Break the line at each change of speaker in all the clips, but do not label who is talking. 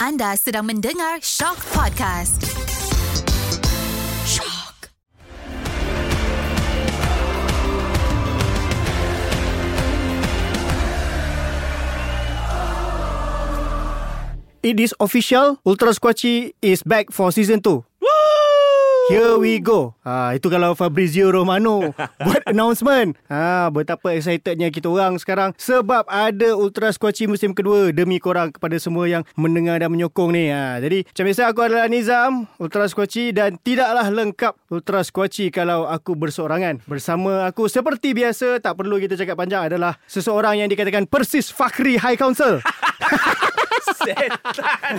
Anda sedang mendengar Shock Podcast. Shock.
It is official. Ultra Squatchy is back for season 2. Here we go. Ha, itu kalau Fabrizio Romano buat announcement. Ha, betapa excitednya kita orang sekarang sebab ada Ultra Squatchy musim kedua demi korang kepada semua yang mendengar dan menyokong ni. Ha, jadi macam biasa aku adalah Nizam Ultra Squatchy dan tidaklah lengkap Ultra Squatchy kalau aku berseorangan. Bersama aku seperti biasa tak perlu kita cakap panjang adalah seseorang yang dikatakan persis Fakhri High Council.
Setan.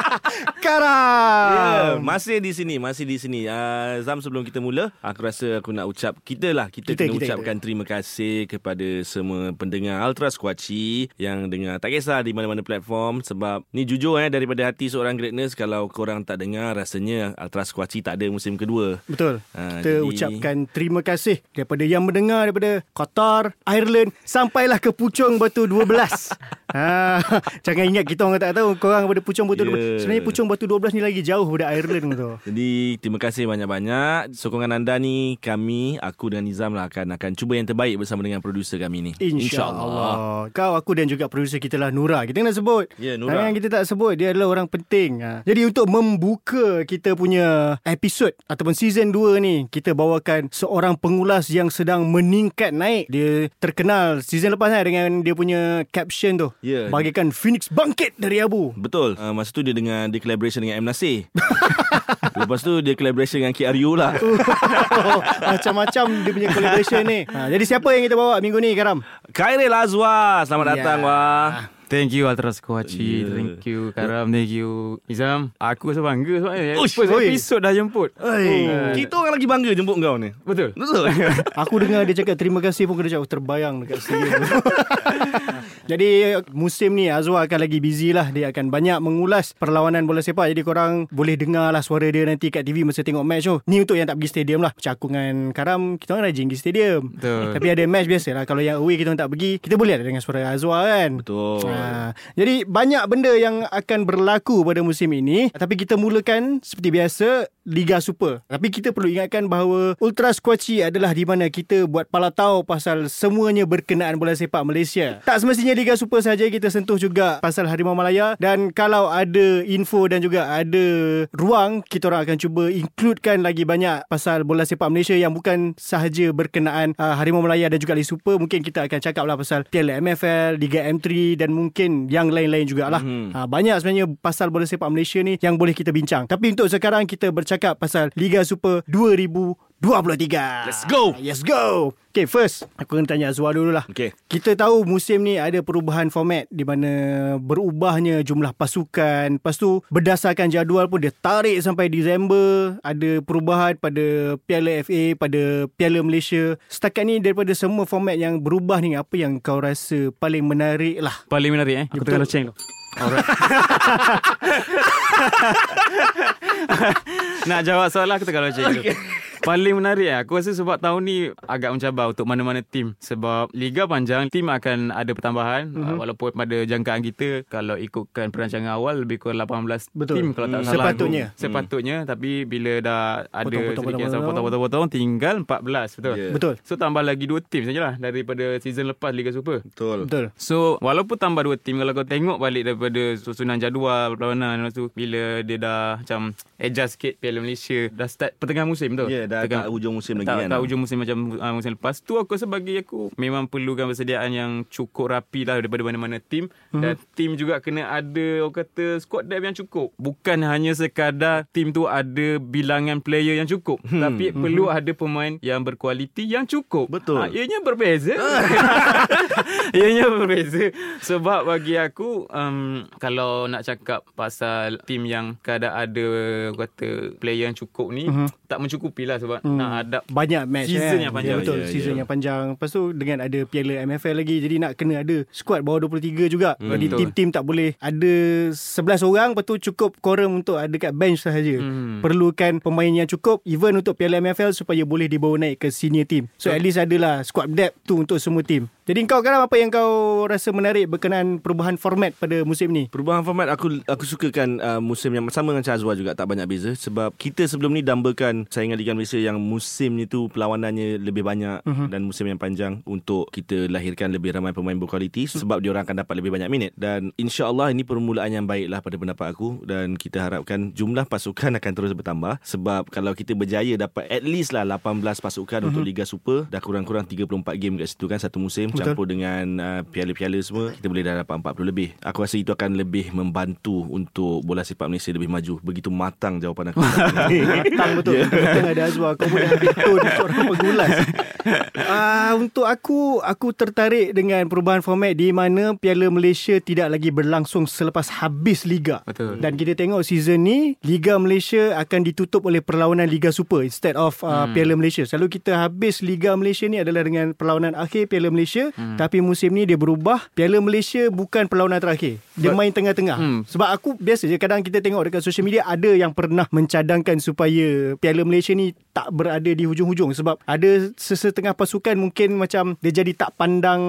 Karam.
Ya, masih di sini, masih di sini. Uh, Zam sebelum kita mula, aku rasa aku nak ucap kita lah kita,
Kita,
kena
kita,
ucapkan kita. terima kasih kepada semua pendengar Ultra Squatchy yang dengar tak kisah di mana-mana platform sebab ni jujur eh daripada hati seorang greatness kalau korang tak dengar rasanya Ultra Squatchy tak ada musim kedua.
Betul.
Ha,
Kita
jadi-
ucapkan terima kasih daripada yang mendengar daripada Qatar, Ireland sampailah ke Puchong Batu 12. ha, jangan ingat kita orang tak tahu korang pada Puchong Batu
Ya.
12. Sebenarnya Puchong Batu 12 ni lagi jauh daripada Ireland tu.
Jadi terima kasih banyak-banyak sokongan anda ni kami aku dan Nizam lah akan akan cuba yang terbaik bersama dengan producer kami ni.
InsyaAllah. Kau, aku dan juga producer kita lah Nura. Kita kena sebut.
Ya, Nura.
Yang kita tak sebut, dia adalah orang penting. Ha. Jadi untuk membuka kita punya episod ataupun season 2 ni, kita bawakan seorang pengulas yang sedang meningkat naik. Dia terkenal season lepas kan dengan dia punya caption tu.
Ya.
Bagaikan Phoenix bangkit dari abu.
Betul. Uh, masa tu dia dengan dia collaboration dengan M Nasir. Lepas tu dia collaboration dengan KRU lah.
Macam-macam dia punya collaboration ni. Ha, jadi siapa yang kita bawa minggu ni, Karam?
Khairil Azwa. Selamat
Ya.
datang wah.
Thank you Ultra Squatchy
Yeah.
Thank you Karam Thank you Izam Aku rasa bangga sebabnya
Uish,
First
oi.
episode dah jemput
Hey,
Oh.
kita orang lagi bangga jemput kau ni.
Betul
Betul.
Aku dengar dia cakap terima kasih pun kena cakap terbayang dekat sini. Jadi musim ni Azwa akan lagi busy lah. Dia akan banyak mengulas perlawanan bola sepak. Jadi korang boleh dengar lah suara dia nanti kat TV masa tengok match tu. Ni untuk yang tak pergi stadium lah. Macam aku dengan Karam, kita orang rajin pergi stadium.
Betul.
Tapi ada match biasa lah. Kalau yang away kita orang tak pergi, kita boleh ada dengar suara Azwa kan.
Betul.
Ha, jadi banyak benda yang akan berlaku pada musim ini Tapi kita mulakan seperti biasa Liga Super. Tapi kita perlu ingatkan bahawa Ultra Squatchy adalah di mana kita buat palatau Pasal semuanya berkenaan bola sepak Malaysia. Tak semestinya Liga Super saja Kita sentuh juga pasal Harimau Malaya. Dan kalau ada info dan juga ada ruang Kita orang akan cuba includekan lagi banyak Pasal bola sepak Malaysia Yang bukan sahaja berkenaan uh, Harimau Malaya dan juga Liga Super. Mungkin kita akan cakap lah pasal Piala MFL Liga M3 Dan mungkin yang lain-lain jugalah.
Mhm.
ha, Banyak sebenarnya pasal bola sepak Malaysia ni Yang boleh kita bincang. Tapi untuk sekarang kita bercakap pasal Liga Super 2023
Let's go.
Let's go Okay first Aku akan tanya Azwar dulu lah
Okey.
kita tahu musim ni ada perubahan format di mana berubahnya jumlah pasukan. Lepas tu berdasarkan jadual pun dia tarik sampai Disember. Ada perubahan pada Piala FA, pada Piala Malaysia. Setakat ni daripada semua format yang berubah ni apa yang kau rasa paling menarik lah?
Paling menarik eh Aku
betul.
tengah loceng tu Alright Nak jawab soalan aku tengah loceng okay. Paling menarik eh, Aku rasa sebab tahun ni Agak mencabar Untuk mana-mana tim Sebab Liga panjang Tim akan ada pertambahan
Mhm.
mm-hmm. Walaupun pada jangkaan kita Kalau ikutkan perancangan awal Lebih kurang 18
Betul.
tim Kalau tak
Hmm.
salah
Sepatutnya.
Sepatutnya Tapi bila dah Ada
Potong, potong,
sedikit
potong, potong.
potong-potong Tinggal 14 Betul
Ya.
Betul.
So tambah lagi 2 tim sajalah Daripada season lepas Liga Super
Betul.
Betul.
So walaupun tambah dua tim Kalau kau tengok balik daripada Susunan jadual Perlawanan tu Bila dia dah Macam Adjust sikit Piala Malaysia Dah start pertengahan musim tu
Ya, dah
Tengah-
kat hujung musim lagi
tak,
kan.
Tak hujung musim macam uh, Musim lepas Tu aku rasa bagi aku Memang perlukan persediaan yang Cukup rapi lah Daripada mana-mana tim
Mhm.
Dan tim juga kena ada Orang kata Squad depth yang cukup Bukan hanya sekadar Tim tu ada Bilangan player yang cukup
Hmm.
Tapi perlu ada pemain Yang berkualiti Yang cukup
Betul.
ha, Ianya berbeza Ianya berbeza Sebab bagi aku um, Kalau nak cakap Pasal tim yang Kadang ada orang Kata Player yang cukup ni uh-huh. Tak mencukupi lah sebab nak adapt
banyak match
Season
kan?
yang panjang.
ya, betul
Ya, ya,
season
ya.
yang panjang. Lepas tu dengan ada piala MFL lagi jadi nak kena ada squad bawah 23 juga.
Hmm,
jadi tim-tim tak boleh. Ada 11 orang lepas tu cukup quorum untuk ada kat bench sahaja.
Hmm.
perlukan pemain yang cukup even untuk piala MFL supaya boleh dibawa naik ke senior team. So at least adalah squad depth tu untuk semua team. Jadi kau sekarang apa yang kau rasa menarik berkenaan perubahan format pada musim ni?
Perubahan format aku aku sukakan uh, musim yang sama dengan Azwar juga tak banyak beza. Sebab kita sebelum ni dambakan saingan Liga Malaysia yang musim ni tu perlawanannya lebih banyak uh-huh. dan musim yang panjang untuk kita lahirkan lebih ramai pemain berkualiti sebab diorang akan dapat lebih banyak minit dan insya-Allah ini permulaan yang baiklah pada pendapat aku dan kita harapkan jumlah pasukan akan terus bertambah sebab kalau kita berjaya dapat at least lah 18 pasukan uh-huh. untuk Liga Super dah kurang-kurang 34 game kat situ kan satu musim
Betul.
campur dengan uh, piala-piala semua kita boleh dah dapat 40 lebih aku rasa itu akan lebih membantu untuk bola sepak Malaysia lebih maju begitu matang jawapan aku
Matang betul yeah. Ada Azwar Kau boleh ambil tone Seorang pegulas uh, Untuk aku Aku tertarik dengan perubahan format Di mana Piala Malaysia Tidak lagi berlangsung Selepas habis Liga
Betul.
Dan kita tengok season ni Liga Malaysia Akan ditutup oleh Perlawanan Liga Super Instead of uh, hmm. Piala Malaysia Selalu kita habis Liga Malaysia ni Adalah dengan perlawanan akhir Piala Malaysia hmm. Tapi musim ni dia berubah Piala Malaysia Bukan perlawanan terakhir Dia main tengah-tengah
Hmm.
Sebab aku biasa je Kadang kita tengok dekat social media Ada yang pernah mencadangkan Supaya Piala Malaysia ni Tak berada di hujung-hujung Sebab ada sesetengah pasukan Mungkin macam Dia jadi tak pandang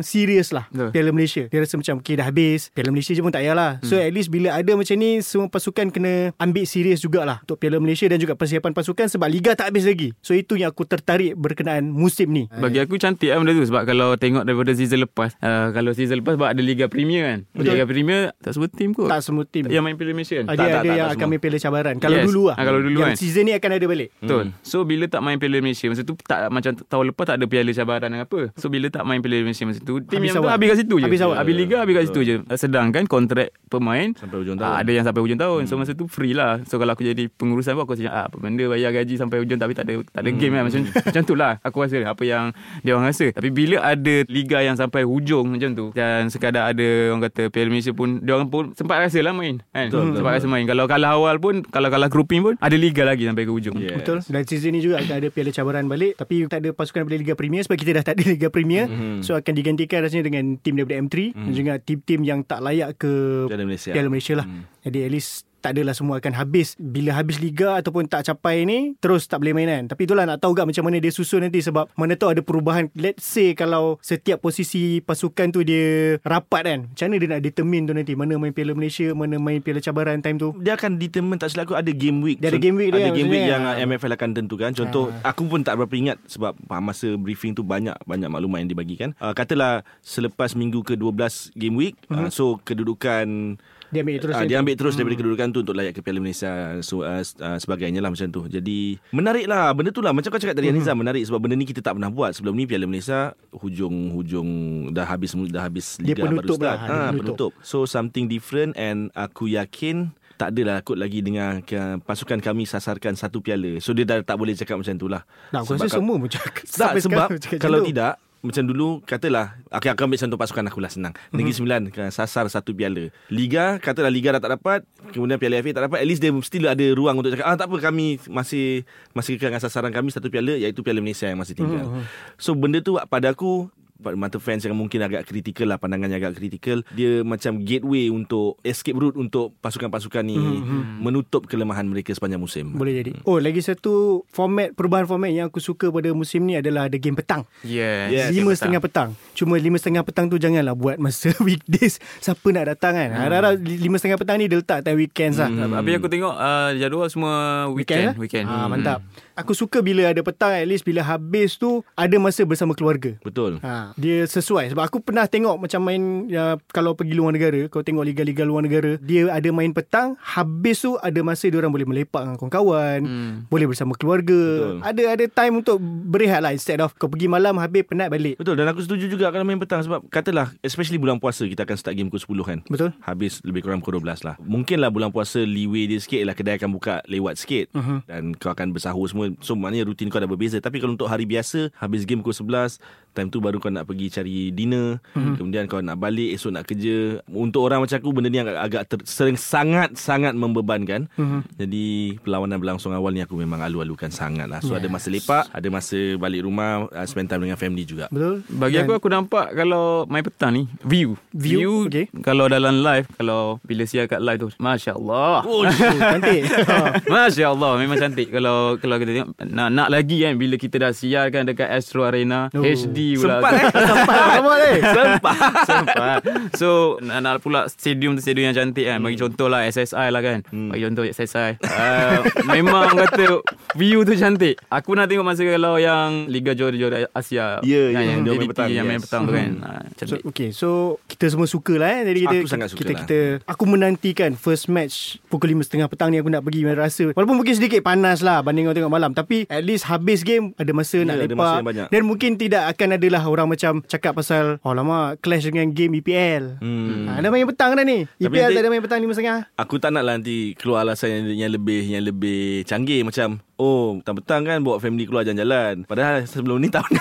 Serius lah
Betul.
Piala Malaysia. Dia rasa macam Okay dah habis. Piala Malaysia je pun tak payahlah. So at least bila ada macam ni Semua pasukan kena Ambil serius jugalah Untuk Piala Malaysia Dan juga persiapan pasukan Sebab Liga tak habis lagi. So itu yang aku tertarik Berkenaan musim ni.
Bagi aku cantik lah benda tu Sebab kalau tengok daripada season lepas uh, Kalau season lepas Sebab ada Liga Premier kan?
Betul.
Liga Premier Tak semua tim kot.
Tak semua tim.
Yang main Piala Malaysia kan?
Ada
Tak, tak,
ada
tak,
yang
tak
akan
semua.
main Piala cabaran. Kalau
Yes.
dulu lah.
Ah, kalau dulu
Yang
kan.
season ni akan ada balik.
Betul. So bila tak main Piala Malaysia masa tu tak macam tahun lepas tak ada piala cabaran dan apa. So bila tak main Piala Malaysia masa tu tim
Habis
yang tu
awal.
habis kat situ je.
Habis awal.
Habis liga habis kat situ je. Sedangkan kontrak pemain
Sampai hujung
ah,
tahun.
ada yang sampai hujung tahun. So masa tu free lah. So kalau aku jadi pengurusan pun aku rasa ah apa benda bayar gaji sampai hujung tapi tak ada tak ada game kan macam macam tu lah aku rasa apa yang dia orang rasa. Tapi bila ada liga yang sampai hujung macam tu dan sekadar ada orang kata Piala Malaysia pun dia orang pun sempat rasa lah main kan.
Betul, betul,
sempat rasa main. Kalau kalah awal pun kalau kalah grouping pun ada liga lagi sampai ke hujung.
Yeah.
Betul Dan season ni juga akan ada piala cabaran balik. Tapi tak ada pasukan daripada Liga Premier Sebab kita dah tak ada Liga Premier.
Mhm.
So akan digantikan rasanya dengan Tim daripada M3 Dan juga tim-tim yang tak layak ke
Piala Malaysia.
Piala Malaysia lah. Jadi at least tak adalah semua akan habis. Bila habis Liga Ataupun tak capai ni Terus tak boleh main kan Tapi itulah nak tahu gak Macam mana dia susun nanti Sebab mana tahu ada perubahan. Let's say Kalau setiap posisi Pasukan tu dia Rapat kan Macam mana dia nak determine tu nanti? Mana main Piala Malaysia Mana main Piala Cabaran time tu?
Dia akan determine tak silap aku ada game week.
Dia ada game week dia
ada game week yang uh, MFL akan tentukan. Contoh aku pun tak berapa ingat sebab masa briefing tu banyak banyak maklumat yang dibagikan. Uh, katalah selepas minggu ke-12 game week uh, so kedudukan
Dia ambil terus nanti.
dia ambil terus daripada kedudukan tu untuk layak ke Piala Malaysia so, uh, uh, sebagainya lah macam tu. Jadi menarik lah benda tu lah macam kau cakap tadi Anizam menarik sebab benda ni kita tak pernah buat sebelum ni Piala Malaysia hujung-hujung dah habis dah habis
Dia
liga
penutup
baru
lah,
start.
dia penutup.
penutup. So something different and aku yakin tak adalah kot lagi dengan pasukan kami sasarkan satu piala. So dia dah tak boleh cakap macam tu lah.
Nah, aku rasa
Sebab
semua macam
tak sebab
cakap
kalau
tu.
tidak macam dulu katalah okay, aku ambil contoh pasukan aku lah senang.
Mhm.
Negeri Sembilan kan, sasar satu piala. Liga katalah liga dah tak dapat, kemudian piala FA tak dapat, at least dia still ada ruang untuk cakap ah tak apa kami masih masih kekal dengan sasaran kami satu piala iaitu piala Malaysia yang masih tinggal.
Mhm.
So benda tu pada aku mata fans yang mungkin agak kritikal lah pandangannya agak kritikal dia macam gateway untuk escape route untuk pasukan-pasukan ni
Mhm.
menutup kelemahan mereka sepanjang musim.
Boleh jadi. Oh, lagi satu format perubahan format yang aku suka pada musim ni adalah ada game petang.
Yes.
Yes.
lima
Betul.
setengah petang. Cuma lima setengah petang tu janganlah buat masa weekdays. Siapa nak datang kan? Harap-harap lima setengah petang ni dia letak time weekends lah.
Hmm. Habis aku tengok uh, jadual semua weekend.
lah?
Weekend.
Ah, mantap. Aku suka bila ada petang at least bila habis tu ada masa bersama keluarga.
Betul.
Ha, dia sesuai sebab aku pernah tengok macam main ya, kalau pergi luar negara, kau tengok liga-liga luar negara, dia ada main petang, habis tu ada masa dia orang boleh melepak dengan kawan-kawan,
Hmm.
boleh bersama keluarga.
Betul.
Ada ada time untuk berehat lah instead of kau pergi malam habis penat balik.
Betul dan aku setuju juga kalau main petang sebab katalah especially bulan puasa kita akan start game pukul 10 kan.
Betul?
Habis lebih kurang pukul 12 lah. Mungkinlah bulan puasa leeway dia sikit lah kedai akan buka lewat sikit
Mhm.
dan kau akan bersahur semua. So maknanya rutin kau dah berbeza. Tapi kalau untuk hari biasa habis game pukul 11 Time tu baru kau nak pergi cari dinner mm-hmm. Kemudian kau nak balik Esok nak kerja Untuk orang macam aku Benda ni agak, agak ter, sering sangat-sangat membebankan mm-hmm. Jadi perlawanan berlangsung awal ni Aku memang alu-alukan sangat lah So yes. ada masa lepak Ada masa balik rumah uh, Spend time dengan family juga
Betul
Bagi aku aku nampak Kalau main petang ni View
View,
View
okay.
Kalau dalam live Kalau bila siar kat live tu Masya Allah
Oh, cantik Ha.
Masya Allah Memang cantik Kalau kalau kita tengok Nak, nak lagi kan Bila kita dah siarkan Dekat Astro Arena
Oh.
HD pula
Sempat eh?
Sempat Sempat. Eh
Sempat.
Sempat. So nak, nak pula Stadium tu stadium yang cantik kan. Bagi contoh lah SSI lah kan. Bagi contoh SSI uh, Memang kata View tu cantik. Aku nak tengok masa Kalau yang Liga Juara-Juara Asia
Ya,
kan,
ya,
Yang
dia main petang,
Yang main petang tu kan.
Hmm. So,
Cantik.
okay, so kita semua suka lah eh. Jadi kita,
Aku sangat suka
kita,
lah.
kita, aku menantikan first match pukul 5.30 petang ni aku nak pergi rasa. Walaupun mungkin sedikit panas lah banding kau tengok malam. Tapi at least habis game ada masa
Ya,
nak
ada
lepak.
yang.
Dan mungkin tidak akan adalah orang macam cakap pasal oh lama clash dengan game EPL.
Hmm.
Ha, ada main petang dah ni.
Tapi
EPL
nanti-
tak ada main petang 5.30.
Aku tak nak lah nanti keluar alasan yang, yang lebih yang lebih canggih macam oh petang-petang kan bawa family keluar jalan-jalan. Padahal sebelum ni tak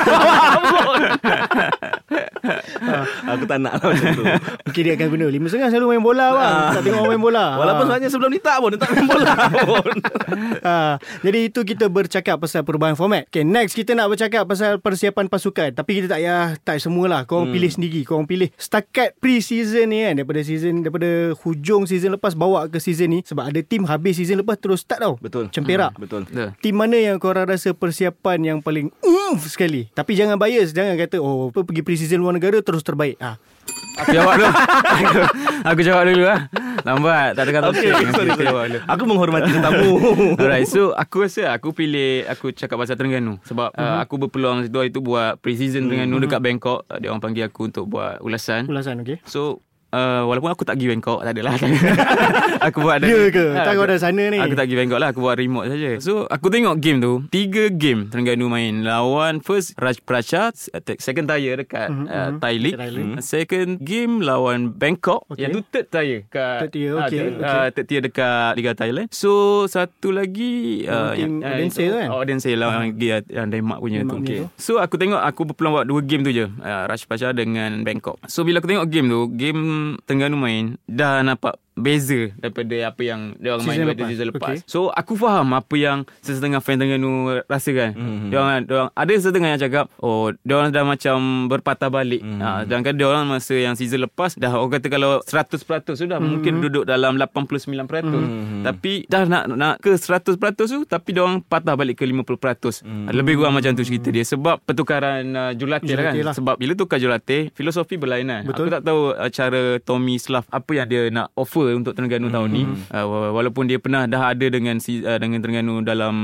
Aku tak nak lah macam tu.
Mungkin dia akan guna 5.30 selalu main bola bang. tak tengok orang main bola.
Walaupun
Ha.
sebenarnya sebelum ni tak pun dia tak main bola pun.
ha, jadi itu kita bercakap pasal perubahan format. Okay, next kita nak bercakap pasal persiapan pasukan. Tapi kita tak payah touch semualah. Korang hmm. pilih sendiri. Korang pilih setakat pre-season ni kan. Daripada season, daripada hujung season lepas bawa ke season ni. Sebab ada tim habis season lepas terus start tau.
Betul.
Macam Perak.
Hmm, betul.
Betul.
Tim mana yang korang rasa persiapan yang paling umf sekali? Tapi jangan bias. Jangan kata, oh apa pergi pre-season luar negara terus terbaik. Ha.
Aku jawab dulu aku, aku jawab dulu lah Lambat Tak ada kata
Okay,
okay,
sorry,
Aku
sorry. Aku menghormati tetamu.
Alright so aku rasa aku pilih aku cakap pasal Terengganu sebab uh-huh. uh, aku berpeluang situ hari tu buat pre-season Terengganu dekat Bangkok Uh, dia orang panggil aku untuk buat ulasan
Ulasan, okay?
so Uh, walaupun aku tak pergi Bangkok Tak adalah Aku buat
Ya ke?
Ah,
Tak
aku-
dah sana ni?
Aku tak pergi Bangkok lah Aku buat remote saja. So aku tengok game tu Tiga game Terengganu main Lawan first Raj Pracha Second tier dekat
Mhm,
uh. Thai League
Thailand.
Second game Lawan Bangkok
Okay.
Yang tu third tier kat,
Third tier,
ah,
okay,
third,
okay.
ah, third tier dekat Liga Thailand So satu lagi
Oh,
ah,
Odense
itu-
tu kan?
Oh Odense lah Yang, yang, yang Denmark punya
Denmark
tu okay.
tu.
So aku tengok Aku berpeluang buat dua game tu je uh, Raj Pracha dengan Bangkok So bila aku tengok game tu Game Terengganu main. Dah nampak beza daripada apa yang dia orang main pada
lepas.
season lepas.
Okay.
So aku faham apa yang sesetengah fan Terengganu rasakan.
Mhm.
Mm-hmm. Dia orang dia orang ada setengah yang cakap oh dia orang dah macam berpatah balik.
Mhm.
Mm-hmm. Ha, sedangkan dia orang masa yang season lepas dah orang kata kalau 100% sudah mm-hmm. mungkin duduk dalam 89%. Mm-hmm. Tapi dah nak nak ke 100% tu tapi dia orang patah balik ke 50%. Mm-hmm. Lebih kurang macam tu cerita dia sebab pertukaran uh, jurulatih lah kan.
Lah.
Sebab bila tukar jurulatih filosofi berlainan.
Betul.
Aku tak tahu uh, cara Tommy Slav apa yang dia nak offer untuk Terengganu tahun ni. Uh, wa- walaupun dia pernah dah ada dengan uh, dengan Terengganu dalam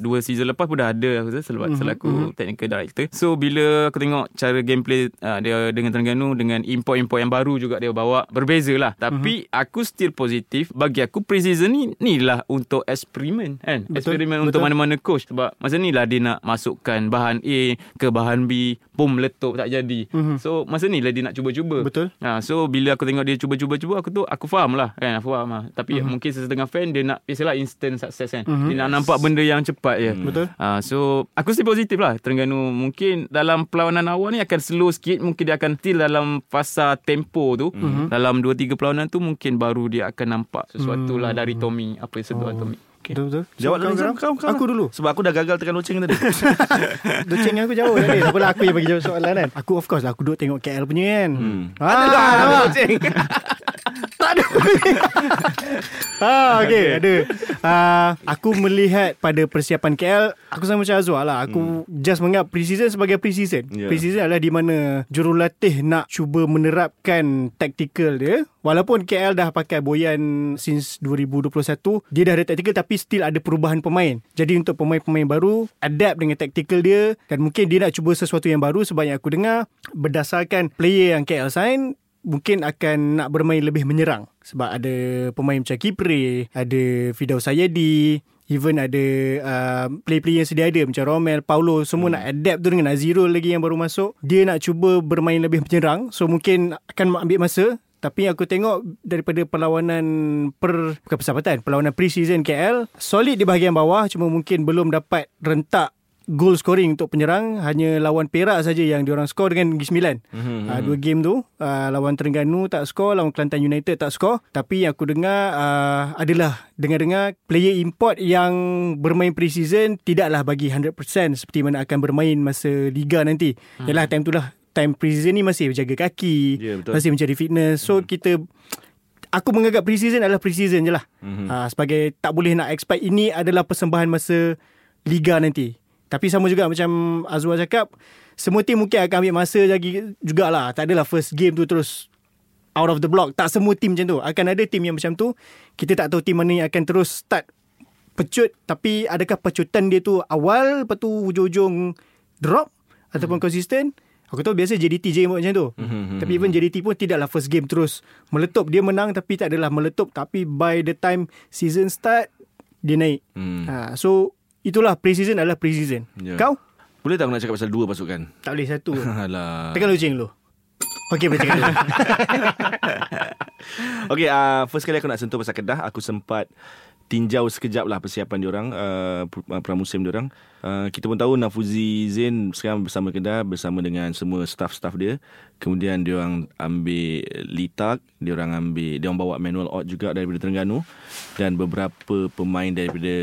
dua season lepas pun dah ada aku rasa selaku, selaku technical director. So bila aku tengok cara gameplay uh, dia dengan Terengganu dengan import-import yang baru juga dia bawa berbeza lah. Tapi aku still positif bagi aku pre-season ni ni lah untuk eksperimen kan.
Betul,
Eksperimen untuk
betul.
mana-mana coach sebab masa ni lah dia nak masukkan bahan A ke bahan B, pun meletup tak jadi.
Mhm.
So masa ni lah dia nak cuba-cuba.
Betul.
Ha, so bila aku tengok dia cuba-cuba-cuba aku tu aku faham lah kan aku faham lah. Tapi
Mhm.
mungkin sesetengah fan dia nak biasalah instant success kan. Dia nak nampak benda yang cepat je.
Betul.
Ha, so aku still positif lah Terengganu mungkin dalam perlawanan awal ni akan slow sikit mungkin dia akan still dalam fasa tempo tu
Mhm.
dalam 2 3 perlawanan tu mungkin baru dia akan nampak sesuatu lah
Hmm.
dari Tommy apa yang sentuhan
Oh.
Tommy.
Betul betul.
Jawab
So,
dulu
kau?
Kau, kau
Aku
lah.
dulu.
Sebab aku dah gagal tekan loceng tadi.
Doceng aku jauh tadi. Tak apalah aku yang bagi jawab soalan kan. Aku of course lah aku duduk tengok KL punya kan.
Hmm.
Ah, ada
loceng.
Tak ada. ah, okay, ada. Ah, aku melihat pada persiapan KL, aku sama macam Azwar lah. Aku hmm. just menganggap pre-season sebagai pre-season.
Ya.
Pre-season adalah di mana jurulatih nak cuba menerapkan taktikal dia. Walaupun KL dah pakai Boyan since 2021, dia dah ada taktikal tapi still ada perubahan pemain. Jadi untuk pemain-pemain baru, adapt dengan taktikal dia dan mungkin dia nak cuba sesuatu yang baru sebab yang aku dengar berdasarkan player yang KL sign mungkin akan nak bermain lebih menyerang sebab ada pemain macam Kipre, ada Fidaus Sayedi, even ada uh, player-player yang sedia ada macam Romel, Paulo semua hmm. nak adapt tu dengan Azirul lagi yang baru masuk. Dia nak cuba bermain lebih menyerang so mungkin akan ambil masa tapi aku tengok daripada perlawanan per bukan persahabatan, perlawanan pre-season KL solid di bahagian bawah cuma mungkin belum dapat rentak goal scoring untuk penyerang hanya lawan Perak saja yang diorang skor dengan Negeri Sembilan.
Mhm,
Mm-hmm. Uh, dua game tu uh, lawan Terengganu tak skor, lawan Kelantan United tak skor. Tapi yang aku dengar uh, adalah dengar-dengar player import yang bermain pre-season tidaklah bagi 100% seperti mana akan bermain masa liga nanti. Hmm. Yalah time tu lah time pre-season ni masih menjaga kaki,
Ya, betul.
masih mencari fitness. So hmm. kita aku menganggap pre-season adalah pre-season je lah.
Mhm.
Uh, sebagai tak boleh nak expect ini adalah persembahan masa liga nanti. Tapi sama juga macam Azwar cakap, semua tim mungkin akan ambil masa lagi jugalah. Tak adalah first game tu terus out of the block. Tak semua tim macam tu. Akan ada tim yang macam tu. Kita tak tahu tim mana yang akan terus start pecut. Tapi adakah pecutan dia tu awal, lepas tu hujung-hujung drop ataupun konsisten. Aku tahu biasa JDT je yang buat macam tu.
Mhm,
Tapi even JDT pun tidaklah first game terus meletup. Dia menang tapi tak adalah meletup. Tapi by the time season start, dia naik.
Hmm.
Ha, so, itulah pre-season adalah pre-season.
Ya.
Kau?
Boleh tak aku nak cakap pasal dua pasukan?
Tak boleh satu.
Alah.
Tekan loceng dulu. Okey, boleh cakap dulu.
Okay, uh, first kali aku nak sentuh pasal Kedah. Aku sempat tinjau sekejap lah persiapan diorang, uh, uh, pramusim diorang. Uh, kita pun tahu Nafuzi Zain sekarang bersama Kedah bersama dengan semua staff-staff dia. Kemudian diorang ambil Litak, diorang ambil, diorang bawa Manuel Ott juga daripada Terengganu dan beberapa pemain daripada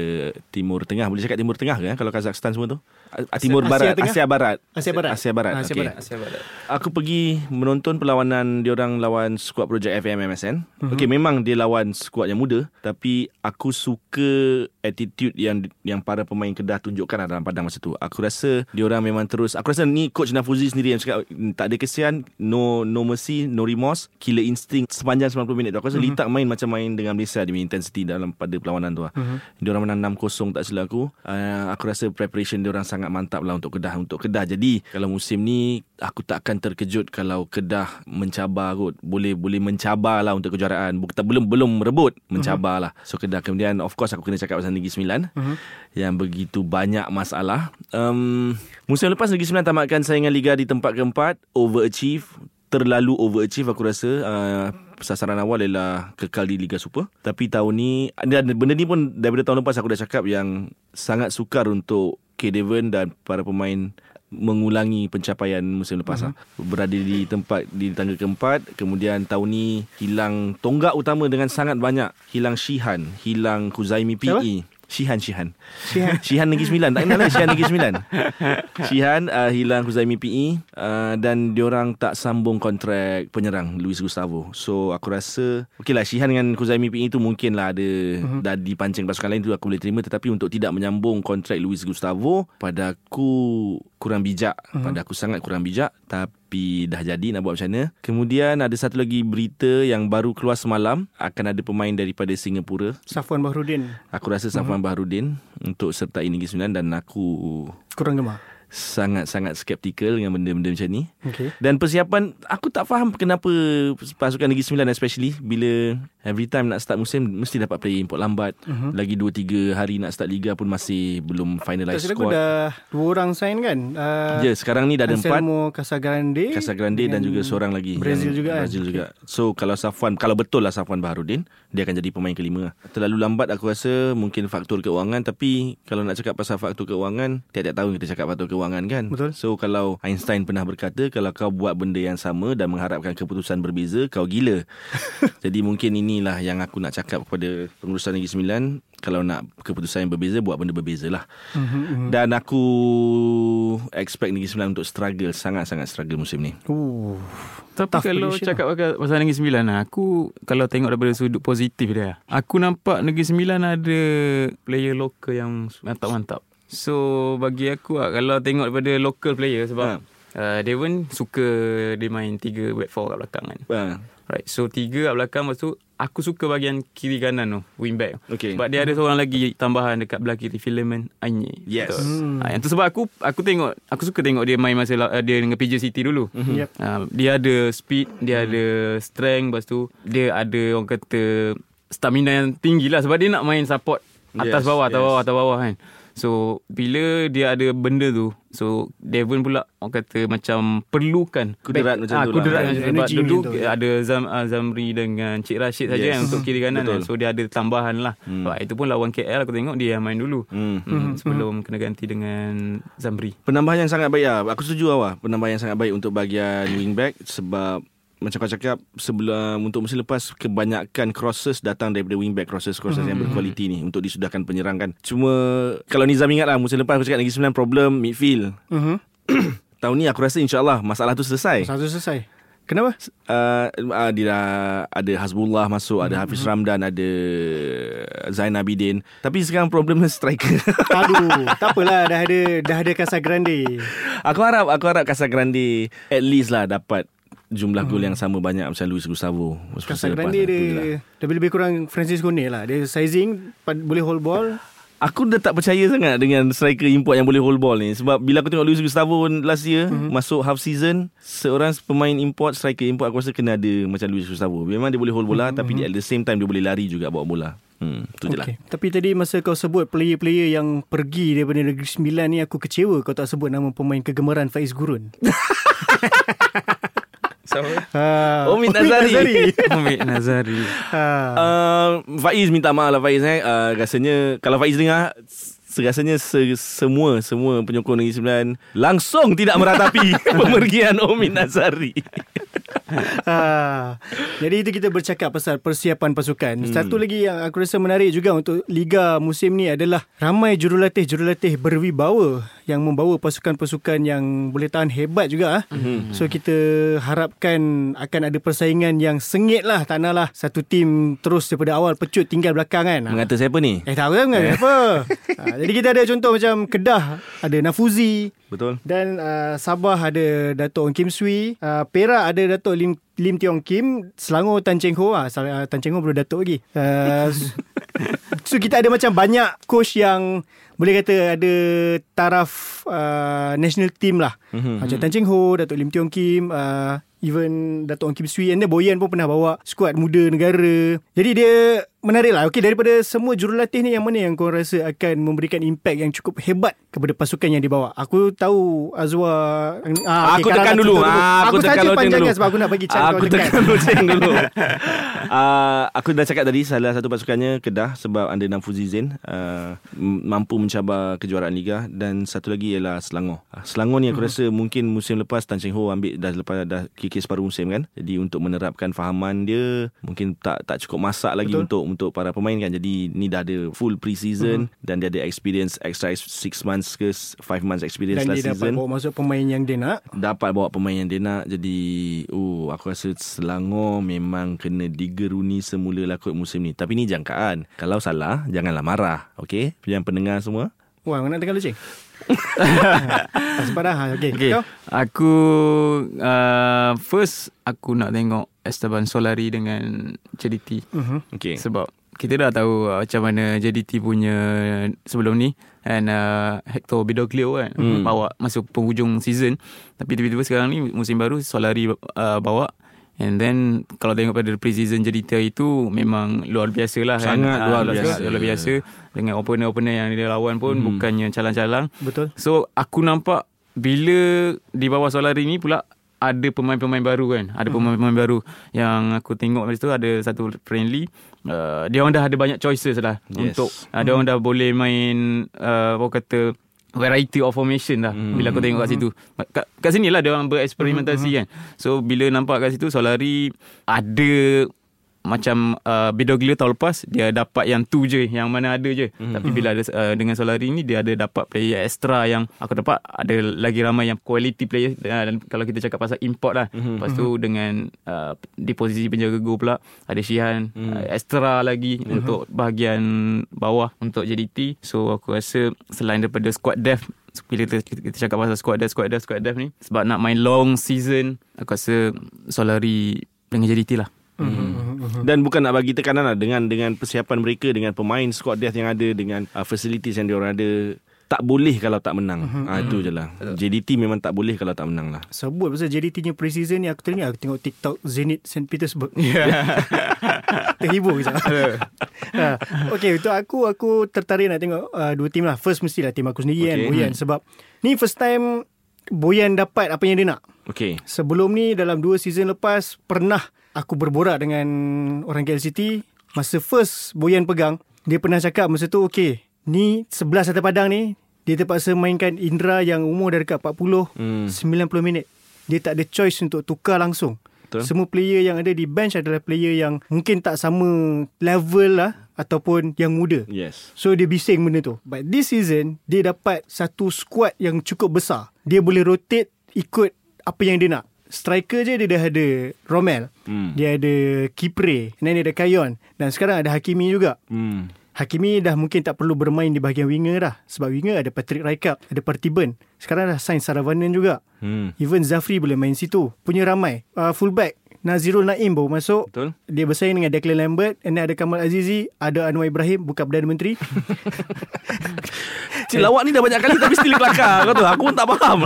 Timur Tengah. Boleh cakap Timur Tengah ke eh? kalau Kazakhstan semua tu? Uh, Timur
Asia
Barat,
Tengah?
Asia Barat.
Asia Barat.
Asia Barat.
Asia. Barat.
Asia Barat.
Aku pergi menonton perlawanan diorang lawan skuad projek FM MSN. Uh-huh. Okey, memang dia lawan skuad yang muda, tapi aku suka attitude yang yang para pemain Kedah tunjukkan lah dalam padang masa tu. Aku rasa diorang memang terus, aku rasa ni coach Nafuzi sendiri yang cakap tak ada kesian, no no mercy, no remorse, killer instinct sepanjang 90 minit tu. Aku rasa uh-huh. Litak main macam main dengan Malaysia dia intensity dalam pada perlawanan tu. Uh-huh. Diorang menang 6-0 tak silap aku. Uh, aku rasa preparation diorang sangat mantap lah untuk Kedah untuk Kedah. Jadi kalau musim ni aku takkan terkejut kalau Kedah mencabar kot. Boleh boleh mencabar lah untuk kejuaraan. Bukan belum belum merebut, mencabar uh-huh. lah. So Kedah kemudian of course aku kena cakap pasal Negeri Sembilan uh-huh. yang begitu banyak masalah. Um, musim lepas Negeri Sembilan tamatkan saingan liga di tempat keempat, overachieve terlalu overachieve aku rasa uh, sasaran awal ialah kekal di Liga Super tapi tahun ni dan benda ni pun daripada tahun lepas aku dah cakap yang sangat sukar untuk Devon dan para pemain mengulangi pencapaian musim lepas uh-huh. berada di tempat di tangga keempat. Kemudian tahun ni hilang tonggak utama dengan sangat banyak. Hilang Shihan hilang Kuzaimi PE Shihan Shihan.
Shihan.
Shihan Negeri Sembilan. Tak kenal lah Shihan Negeri Sembilan. Shihan uh, hilang Huzaimi PE uh, Dan diorang tak sambung kontrak penyerang Luis Gustavo. So aku rasa Okay lah Shihan dengan Huzaimi PE tu mungkin lah ada uh-huh. Dah dipancing pasukan lain tu aku boleh terima. Tetapi untuk tidak menyambung kontrak Luis Gustavo Pada aku kurang bijak. Uh-huh. Pada aku sangat kurang bijak. Tapi dah jadi nak buat macam mana Kemudian ada satu lagi berita yang baru keluar semalam Akan ada pemain daripada Singapura
Safwan Bahrudin.
Aku rasa Safwan uh-huh. Baharudin untuk sertai Negeri Sembilan dan aku
Kurang gemar.
Sangat-sangat skeptikal dengan benda-benda macam ni.
Okay.
Dan persiapan aku tak faham kenapa pasukan Negeri Sembilan especially bila every time nak start musim mesti dapat player import lambat. Uh-huh. Lagi 2 3 hari nak start liga pun masih belum
Tak
finalize
aku
squad.
dah dua orang sign kan? Uh,
Ya, sekarang ni dah ada empat.
Anselmo Casagrande.
Casagrande dan juga seorang lagi
Brazil juga kan?
Brazil juga. So kalau Safwan kalau betul lah Safwan Baharudin, dia akan jadi pemain kelima. Terlalu lambat aku rasa mungkin faktor keuangan tapi kalau nak cakap pasal faktor keuangan, tiap-tiap tahun kita cakap faktor keuangan kan.
Betul.
So kalau Einstein pernah berkata kalau kau buat benda yang sama dan mengharapkan keputusan berbeza, kau gila. jadi mungkin inilah yang aku nak cakap kepada pengurusan Negeri Sembilan kalau nak keputusan yang berbeza buat benda berbeza lah.
Mhm,
Dan aku expect Negeri Sembilan untuk struggle sangat-sangat struggle musim ni.
Uh.
Tapi
Tough
kalau
position
cakap pasal, pasal Negeri Sembilan lah, aku kalau tengok daripada sudut positif dia, aku nampak Negeri Sembilan ada player lokal yang mantap-mantap. So bagi aku lah, kalau tengok daripada local player sebab
Ha.
uh, Devon suka dia main tiga back four kat belakang kan.
Ha.
Right, so tiga kat belakang lepas tu aku suka bahagian kiri kanan tu, wing back.
Okay.
Sebab dia ada seorang lagi tambahan dekat belah kiri Philemon Anye.
Yes.
Hmm.
Ha, yang tu sebab aku aku tengok aku suka tengok dia main masa la- dia dengan PJ City dulu.
Mhm.
Yep.
Ha, dia ada speed, dia ada strength, lepas tu dia ada orang kata stamina yang tinggi lah sebab dia nak main support atas
Yes,
bawah atas
yes.
bawah atas bawah kan. So bila dia ada benda tu So Devon pula Orang kata macam Perlukan
Kuderat macam tu lah.
Kuderat macam tu Sebab
Energy
dulu
macam tu.
Ada Zam, uh, Zamri dengan Cik Rashid saja
Yes.
yang Untuk kiri kanan
Betul.
kan. So dia ada tambahan lah hmm. Sebab itu pun lawan KL Aku tengok dia yang main dulu
Hmm.
Hmm, sebelum kena ganti dengan Zamri.
Penambahan yang sangat baik lah. Aku setuju awak. Penambahan yang sangat baik untuk bahagian wingback sebab macam kau cakap sebelum untuk musim lepas kebanyakan crosses datang daripada wingback crosses crosses yang berkualiti ni untuk disudahkan penyerang kan. Cuma kalau Nizam ingat lah musim lepas aku cakap Negeri Sembilan problem midfield.
Mhm.
Tahun ni aku rasa insyaAllah masalah tu selesai.
Satu selesai. Kenapa?
Uh, uh, dia dah ada Hasbullah masuk, ada Hafiz Ramdan, ada Zain Abidin. Tapi sekarang problemnya striker.
Aduh, tak apalah dah ada dah ada Casa Grande.
Aku harap aku harap Casagrande at least lah dapat jumlah gol yang sama banyak macam Luis Gustavo.
Casa
Musim lepas
Grande
lah. Tu je
dia
lah.
lebih lebih kurang Francisco ni lah. Dia sizing boleh hold ball.
Aku dah tak percaya sangat dengan striker import yang boleh hold ball ni sebab bila aku tengok Luis Gustavo last year mm-hmm. masuk half season seorang pemain import striker import aku rasa kena ada macam Luis Gustavo. Memang dia boleh hold bola mm-hmm. tapi dia, at the same time dia boleh lari juga bawa bola. Hmm, tu je lah.
Okay. Tapi tadi masa kau sebut player-player yang pergi daripada Negeri Sembilan ni aku kecewa kau tak sebut nama pemain kegemaran Faiz Gurun.
Siapa?
ha,
Omid Nazari.
Omid Nazari.
Uh, Faiz minta maaf lah Faiz eh. Uh, rasanya kalau Faiz dengar Serasanya se- semua semua penyokong Negeri Sembilan langsung tidak meratapi pemergian Omid Nazari.
ha. Jadi itu kita bercakap pasal persiapan pasukan. Hmm. Satu lagi yang aku rasa menarik juga untuk liga musim ni adalah ramai jurulatih-jurulatih berwibawa yang membawa pasukan-pasukan yang boleh tahan hebat juga. ah.
Hmm.
So kita harapkan akan ada persaingan yang sengit lah. Tak nak lah satu tim terus daripada awal pecut tinggal belakang kan.
Mengata siapa ni?
Eh tahu kan mengenai apa. ha, jadi kita ada contoh macam Kedah ada Nafuzi
Betul.
dan uh, Sabah ada Dato' Ong Kim Swee, uh, Perak ada Dato' Lim Lim Tiong Kim, Selangor Tan Cheng Ho ah uh, Tan Cheng Ho belum Dato' lagi. Uh, so kita ada macam banyak coach yang boleh kata ada taraf uh, national team lah. Mm-hmm. Macam Tan Cheng Ho, Dato' Lim Tiong Kim, uh, even Dato' Ong Kim Swee and then Boyan pun pernah bawa skuad muda negara. Jadi dia menarik lah. Okay, daripada semua jurulatih ni yang mana yang kau rasa akan memberikan impact yang cukup hebat kepada pasukan yang dibawa? Aku tahu Azwa... Ah,
aku tekan dulu.
tutup
Ah,
aku
tekan
saja
loceng dulu.
sebab aku nak bagi chance
Aku
kau tekan.
tekan loceng dulu. uh, aku dah cakap tadi salah satu pasukannya Kedah sebab ada Namfuzi Zain uh, mampu mencabar kejuaraan liga dan satu lagi ialah Selangor. Uh, Selangor ni aku rasa mungkin musim lepas Tan Cheng Ho ambil dah lepas dah kikis separuh musim kan. Jadi untuk menerapkan fahaman dia mungkin tak tak cukup masak lagi
Betul.
untuk untuk para pemain kan. Jadi ni dah ada full pre-season dan dia ada experience extra 6 months ke 5 months experience
Dan
last
dia dapat
season
bawa masuk pemain yang dia nak.
dapat bawa pemain yang dia nak jadi oh aku rasa Selangor memang kena digeruni semula lah kot musim ni tapi ni jangkaan kalau salah janganlah marah okey yang pendengar semua
Wah, nak tekan lucing. Sempat dah. Ha, okay.
Okay.
Kau?
Aku uh, first aku nak tengok Esteban Solari dengan JDT.
Uh-huh.
okey
Sebab kita dah tahu uh, macam mana JDT punya sebelum ni and uh, Hector Bidoglio kan hmm. bawa masuk penghujung season tapi tiba-tiba sekarang ni musim baru Solari uh, bawa and then kalau tengok pada pre-season JDT itu memang luar biasa lah kan
Sangat
Ah,
luar biasa.
luar biasa dengan opponent-opponent yang dia lawan pun hmm. bukannya calang-calang
Betul.
So aku nampak bila di bawah Solari ni pula ada pemain-pemain baru kan. Ada pemain-pemain baru yang aku tengok masa tu ada satu friendly. Uh, dia orang dah ada banyak choices lah
Yes.
untuk uh, dia orang dah boleh main uh, apa kata variety of formation dah
Hmm.
bila aku tengok kat situ. Kat, kat sini lah dia orang bereksperimentasi
Hmm.
kan. So bila nampak kat situ Solari ada macam uh, Bidoglio tahun lepas dia dapat yang tu je yang mana ada je
Hmm.
mm-hmm. tapi bila ada uh, dengan Solari ni dia ada dapat player extra yang aku dapat ada lagi ramai yang quality player uh, dan kalau kita cakap pasal import lah
Hmm.
mm-hmm. lepas tu dengan uh, di posisi penjaga gol pula ada Shihan mm. uh, extra lagi mm-hmm. untuk bahagian bawah untuk JDT so aku rasa selain daripada squad depth bila kita, kita cakap pasal squad depth squad depth squad depth ni sebab nak main long season aku rasa Solari dengan JDT lah
Hmm. Dan bukan nak bagi tekanan lah dengan dengan persiapan mereka dengan pemain squad depth yang ada dengan uh, facilities yang diorang ada tak boleh kalau tak menang. Ah itu je lah. JDT memang tak boleh kalau tak menang lah.
Sebut pasal JDT punya pre-season ni Aku teringat aku tengok TikTok Zenit St. Petersburg Terhibur kejap ha. Okay untuk aku Aku tertarik nak tengok uh, Dua tim lah First mestilah tim aku sendiri okay. kan. Boyan Sebab Ni first time Boyan dapat apa yang dia nak
Okay.
Sebelum ni dalam dua season lepas Pernah aku berborak dengan orang KLCT Masa first Boyan pegang Dia pernah cakap masa tu Okay Ni 11 atas padang ni Dia terpaksa mainkan Indra yang umur dah dekat 40
Hmm.
90 minit. Dia tak ada choice untuk tukar langsung.
Betul.
Semua player yang ada di bench adalah player yang Mungkin tak sama level lah Ataupun yang muda.
Yes.
So dia bising benda tu. But this season Dia dapat satu squad yang cukup besar. Dia boleh rotate Ikut apa yang dia nak Striker je dia dah ada Romel
Hmm.
Dia ada Kipre Dan dia ada Kayon Dan sekarang ada Hakimi juga
Hmm.
Hakimi dah mungkin tak perlu bermain di bahagian winger dah Sebab winger ada Patrick Raikap Ada Partiban Sekarang dah sign Saravanan juga
Hmm.
Even Zafri boleh main situ Punya ramai uh, Fullback Nazirul Naim baru masuk
Betul.
Dia bersaing dengan Declan Lambert And ada Kamal Azizi Ada Anwar Ibrahim Bukan Perdana Menteri
Cik lawak ni dah banyak kali tapi still kelakar kau tu. Aku pun tak faham.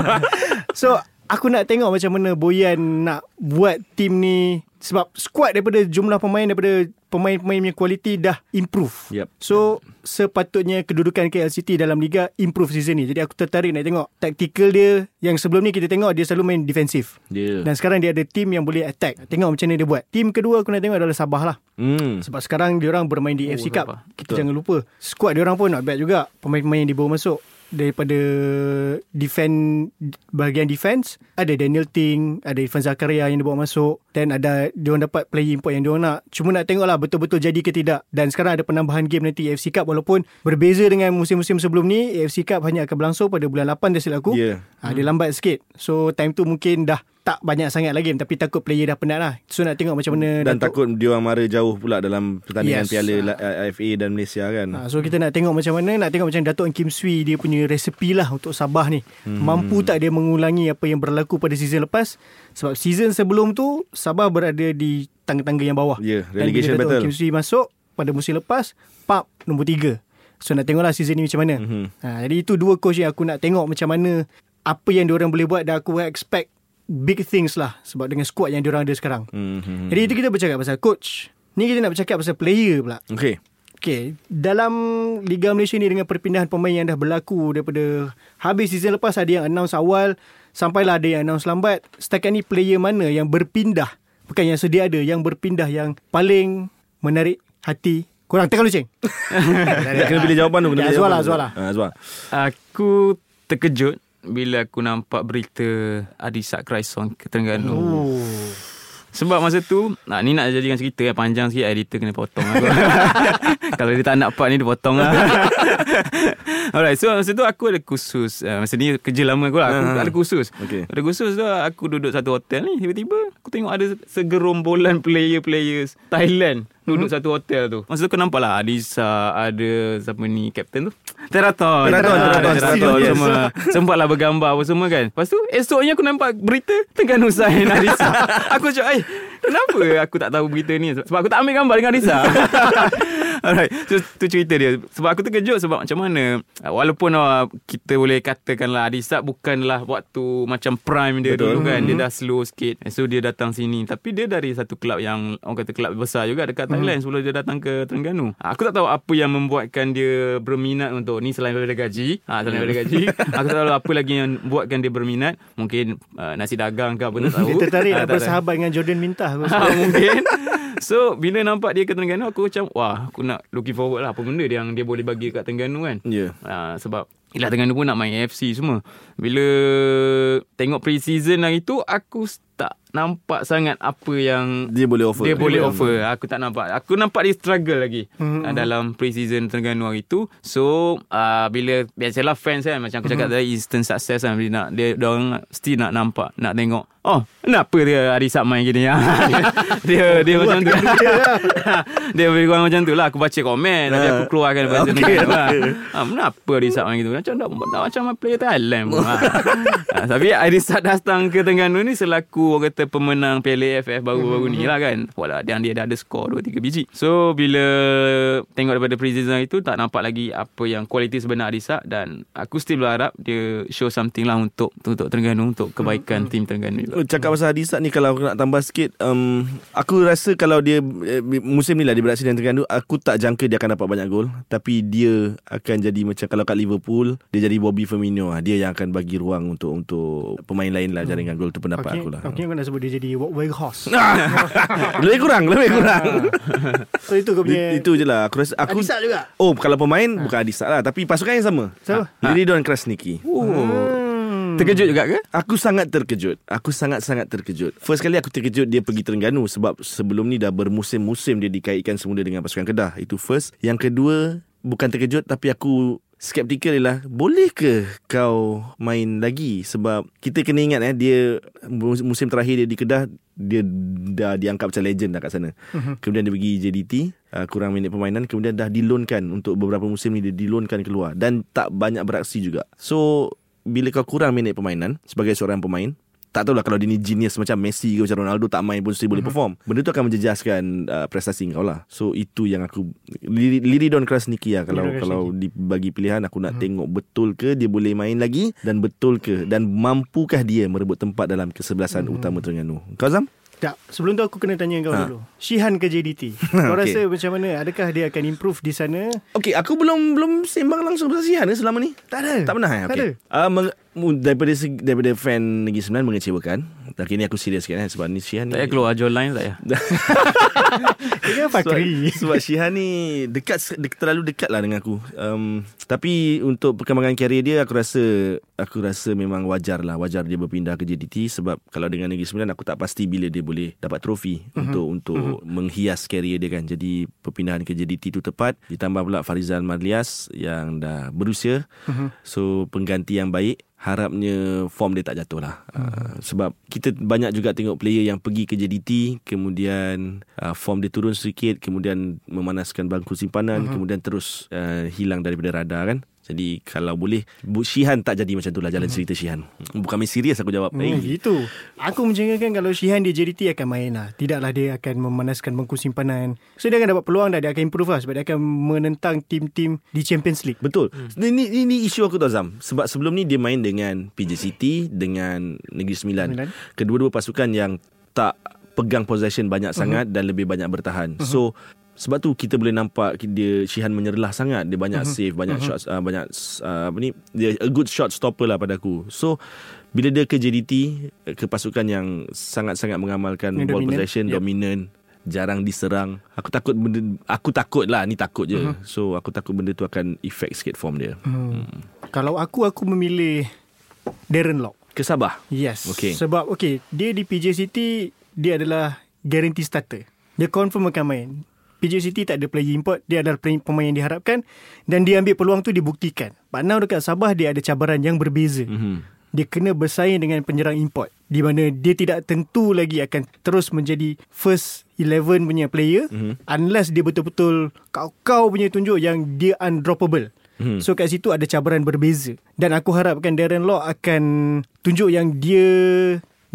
So aku nak tengok macam mana Boyan nak buat tim ni sebab squad daripada jumlah pemain daripada pemain-pemain punya kualiti dah improve.
Yep.
So sepatutnya kedudukan KLCT dalam liga improve season ni. Jadi aku tertarik nak tengok tactical dia yang sebelum ni kita tengok dia selalu main defensif.
Dia.
Dan sekarang dia ada tim yang boleh attack. Tengok macam mana dia buat. Tim kedua aku nak tengok adalah Sabah lah.
Hmm.
Sebab sekarang dia orang bermain di
Oh,
AFC Cup. Kita jangan lupa. Squad dia orang pun not bad juga. Pemain-pemain yang dibawa masuk daripada defend bahagian defense ada Daniel Ting, ada Irfan Zakaria yang dibawa masuk dan ada dia orang dapat play import yang dia orang nak. Cuma nak tengoklah betul-betul jadi ke tidak. Dan sekarang ada penambahan game nanti AFC Cup walaupun berbeza dengan musim-musim sebelum ni AFC Cup hanya akan berlangsung pada bulan 8 dah silap aku.
Ya.
Ha, dia lambat sikit. So time tu mungkin dah tak banyak sangat lagi tapi takut player dah penat lah. So nak tengok macam mana
Dan
Datuk-
takut dia orang mara jauh pula dalam pertandingan
Yes.
Piala la- AFA dan Malaysia kan.
Ha, so kita nak tengok macam mana Nak tengok macam Datuk Kim Swee Dia punya resepi lah Untuk Sabah ni hmm. Mampu tak dia mengulangi Apa yang berlaku pada season lepas Sebab season sebelum tu Sabah berada di Tangga-tangga yang bawah Dan
relegation
bila Datuk
battle.
Kim Swee masuk Pada musim lepas Pap nombor 3 So nak tengoklah season ni macam mana
Mhm.
ha, Jadi itu dua coach yang aku nak tengok Macam mana Apa yang diorang boleh buat Dan aku expect Big things lah Sebab dengan squad yang diorang ada sekarang
Hmm. hmm.
Jadi itu kita bercakap pasal coach Ni kita nak bercakap pasal player pula
Okay.
Okay, dalam Liga Malaysia ni dengan perpindahan pemain yang dah berlaku daripada habis season lepas ada yang announce awal sampailah ada yang announce lambat. Setakat ni player mana yang berpindah, bukan yang sedia ada, yang berpindah yang paling menarik hati korang tekan lucing.
Kena pilih jawapan tu. Kena
Ya,
pilih
Azwar
jawapan
lah. Azwar lah.
Ha, Azwar.
Aku terkejut bila aku nampak berita Adisa Kraison ke Terengganu.
Oh.
Sebab masa tu nah, Ni nak jadikan cerita yang Panjang sikit Editor kena potong aku. Kalau dia tak nak part ni Dia potong lah Alright So masa tu aku ada khusus uh, Masa ni kerja lama aku lah Aku
Ah.
ada khusus
Okay.
Ada khusus tu Aku duduk satu hotel ni Tiba-tiba Aku tengok ada Segerombolan player-players Thailand Duduk satu hotel tu. Masa tu aku nampak lah Adisa Ada Siapa ni Captain tu? Teraton
Teraton,
Ah,
Teraton,
Teraton
Teraton,
semua Sempatlah bergambar apa semua kan. Lepas tu Esoknya aku nampak berita Terengganu sign Adisa. Aku cakap Eh kenapa aku tak tahu berita ni? Sebab aku tak ambil gambar dengan Adisa Alright so, Tu cerita dia. Sebab aku terkejut Sebab macam mana uh, Walaupun uh, Kita boleh katakanlah Adisa bukanlah Waktu macam prime dia
Betul.
dulu kan Dia dah slow sikit. So dia datang sini. Tapi dia dari satu kelab yang Orang kata kelab besar juga Dekat Thailand Sebelum dia datang ke Terengganu. Aku tak tahu apa yang membuatkan dia Berminat untuk Ni selain daripada gaji. Ha, Selain daripada gaji. Aku tak tahu apa lagi yang Buatkan dia berminat. Mungkin uh, Nasi dagang ke apa Tak tahu.
Dia tertarik
Ah,
nak
tahu.
bersahabat dengan Jordan Mintah.
Ha, mungkin. So bila nampak dia ke Terengganu Aku macam Wah aku nak looking forward lah. Apa benda dia yang dia boleh bagi kat Terengganu kan?
Ya.
ha, Sebab Yelah Terengganu pun nak main AFC semua. Bila Tengok pre-season hari tu Aku tak nampak sangat Apa yang
Dia boleh offer.
dia boleh offer Aku tak nampak Aku nampak dia struggle lagi mm-hmm. Dalam pre-season Terengganu hari tu So uh, Bila Biasalah fans kan Macam aku cakap mm-hmm. tadi Instant success kan Dia, nak, dia, dia orang Still nak nampak Nak tengok Oh Kenapa dia Arisat main gini ya? dia dia macam tu Dia lebih kurang macam tu lah Aku baca komen Tapi aku keluarkan Bahasa
Okay,
okay, lah.
okay.
ha, Kenapa Arisat main gitu Macam dah macam player Thailand pun ha. Tapi Arisat datang ke Terengganu ni Selaku orang kata pemenang Piala AFF baru-baru ni lah kan. Walau dan dia dah ada skor 2 3 biji. So bila tengok daripada pre-season itu tak nampak lagi apa yang kualiti sebenar Adisak dan aku still berharap dia show something lah untuk untuk Terengganu untuk kebaikan tim Terengganu juga.
Oh, cakap pasal Hadisak ni kalau aku nak tambah sikit um, aku rasa kalau dia eh, musim ni lah dia beraksi dengan Terengganu aku tak jangka dia akan dapat banyak gol tapi dia akan jadi macam kalau kat Liverpool dia jadi Bobby Firmino lah. dia yang akan bagi ruang untuk untuk pemain lain lah jaringan gol tu pendapat
Okay,
aku lah
okay, kau nak sebut dia jadi walkway horse.
lebih kurang lebih kurang
so itu kau punya
itu je lah aku rasa aku
Adisak juga.
Oh kalau pemain bukan Adisak lah Tapi pasukan yang sama
Siapa?
ha. Liridon Krasniki
Oh.
Hmm.
Terkejut juga ke?
Aku sangat terkejut Aku sangat-sangat terkejut First kali aku terkejut Dia pergi Terengganu Sebab sebelum ni dah bermusim-musim Dia dikaitkan semula dengan pasukan Kedah Itu first Yang kedua Bukan terkejut Tapi aku skeptikal ialah boleh ke kau main lagi sebab kita kena ingat eh dia mus- musim terakhir dia di Kedah dia dah diangkat macam legend dah kat sana. Uh-huh. Kemudian dia pergi JDT uh, kurang minit permainan kemudian dah dilonkan untuk beberapa musim ni dia dilonkan keluar dan tak banyak beraksi juga. So bila kau kurang minit permainan sebagai seorang pemain tak tahulah kalau dia ni genius macam Messi ke macam Ronaldo tak main pun still boleh perform. Benda tu akan menjejaskan uh, prestasi kau lah. So itu yang aku Liri- Liridon Krasniki lah kalau
Liridon
kalau dibagi pilihan aku nak tengok betul ke dia boleh main lagi dan betul ke dan mampukah dia merebut tempat dalam kesebelasan utama Terengganu. Kau Zam?
Tak, sebelum tu aku kena tanya kau
Ha.
dulu. Shihan ke JDT? Kau
Okey.
rasa macam mana? Adakah dia akan improve di sana?
Okey, aku belum belum sembang langsung pasal Sihan eh, selama ni.
Tak ada.
Tak pernah eh?
Tak
Okay. Uh, meng- daripada segi, daripada fan Negeri Sembilan mengecewakan. Tapi ni aku serius sikit eh sebab ni Sihan
Tak payah keluar John Line tak payah.
Dia Fakri.
Sebab, sebab Shihan ni dekat de, terlalu dekat lah dengan aku. Um, tapi untuk perkembangan karier dia aku rasa aku rasa memang wajar lah wajar dia berpindah ke JDT sebab kalau dengan Negeri Sembilan aku tak pasti bila dia boleh dapat trofi uh-huh. untuk untuk uh-huh. menghias karier dia kan. Jadi perpindahan ke JDT tu tepat ditambah pula Farizal Madlias yang dah berusia. Uh-huh. So pengganti yang baik harapnya form dia tak jatuh lah. Uh, sebab kita banyak juga tengok player yang pergi ke JDT kemudian uh, form dia turun sedikit kemudian memanaskan bangku simpanan uh-huh. kemudian terus uh, hilang daripada radar kan jadi kalau boleh Shihan tak jadi macam tu lah jalan cerita Shihan bukan main serius aku jawab
Hmm,
hey.
gitu. Aku mencengangkan kalau Shihan di JDT akan main lah. Tidaklah dia akan memanaskan bangku simpanan. So dia akan dapat peluang dah. Dia akan improve lah. Sebab dia akan menentang tim-tim di Champions League.
Betul. Hmm. Ini, ini isu aku tu Azam. Sebab sebelum ni dia main dengan PJ City dengan Negeri Sembilan. Kedua-dua pasukan yang tak pegang possession banyak uh-huh. sangat dan lebih banyak bertahan. Uh-huh. So sebab tu kita boleh nampak dia Shihan menyerlah sangat. Dia banyak uh-huh. save, banyak uh-huh. shots uh, banyak uh, apa ni dia a good shot stopper lah pada aku. So bila dia ke JDT ke pasukan yang sangat-sangat mengamalkan
Yang
ball
dominan.
possession,
Yep.
dominant, jarang diserang. Aku takut benda aku takut lah, ni takut je. Uh-huh. So aku takut benda tu akan effect sikit form dia.
Hmm. Kalau aku, aku memilih Darren Lock.
Ke Sabah.
Yes.
Okey.
Sebab okay, dia di PJ City dia adalah guarantee starter. Dia confirm akan main. PJ City tak ada player import, dia adalah pemain yang diharapkan dan dia ambil peluang tu dibuktikan. But now dekat Sabah dia ada cabaran yang berbeza.
Mhm.
Dia kena bersaing dengan penyerang import di mana dia tidak tentu lagi akan terus menjadi first 11 punya player
Mhm.
unless dia betul-betul kau-kau punya tunjuk yang dia undroppable.
Mhm.
So kat situ ada cabaran berbeza Dan aku harapkan Darren Law akan Tunjuk yang dia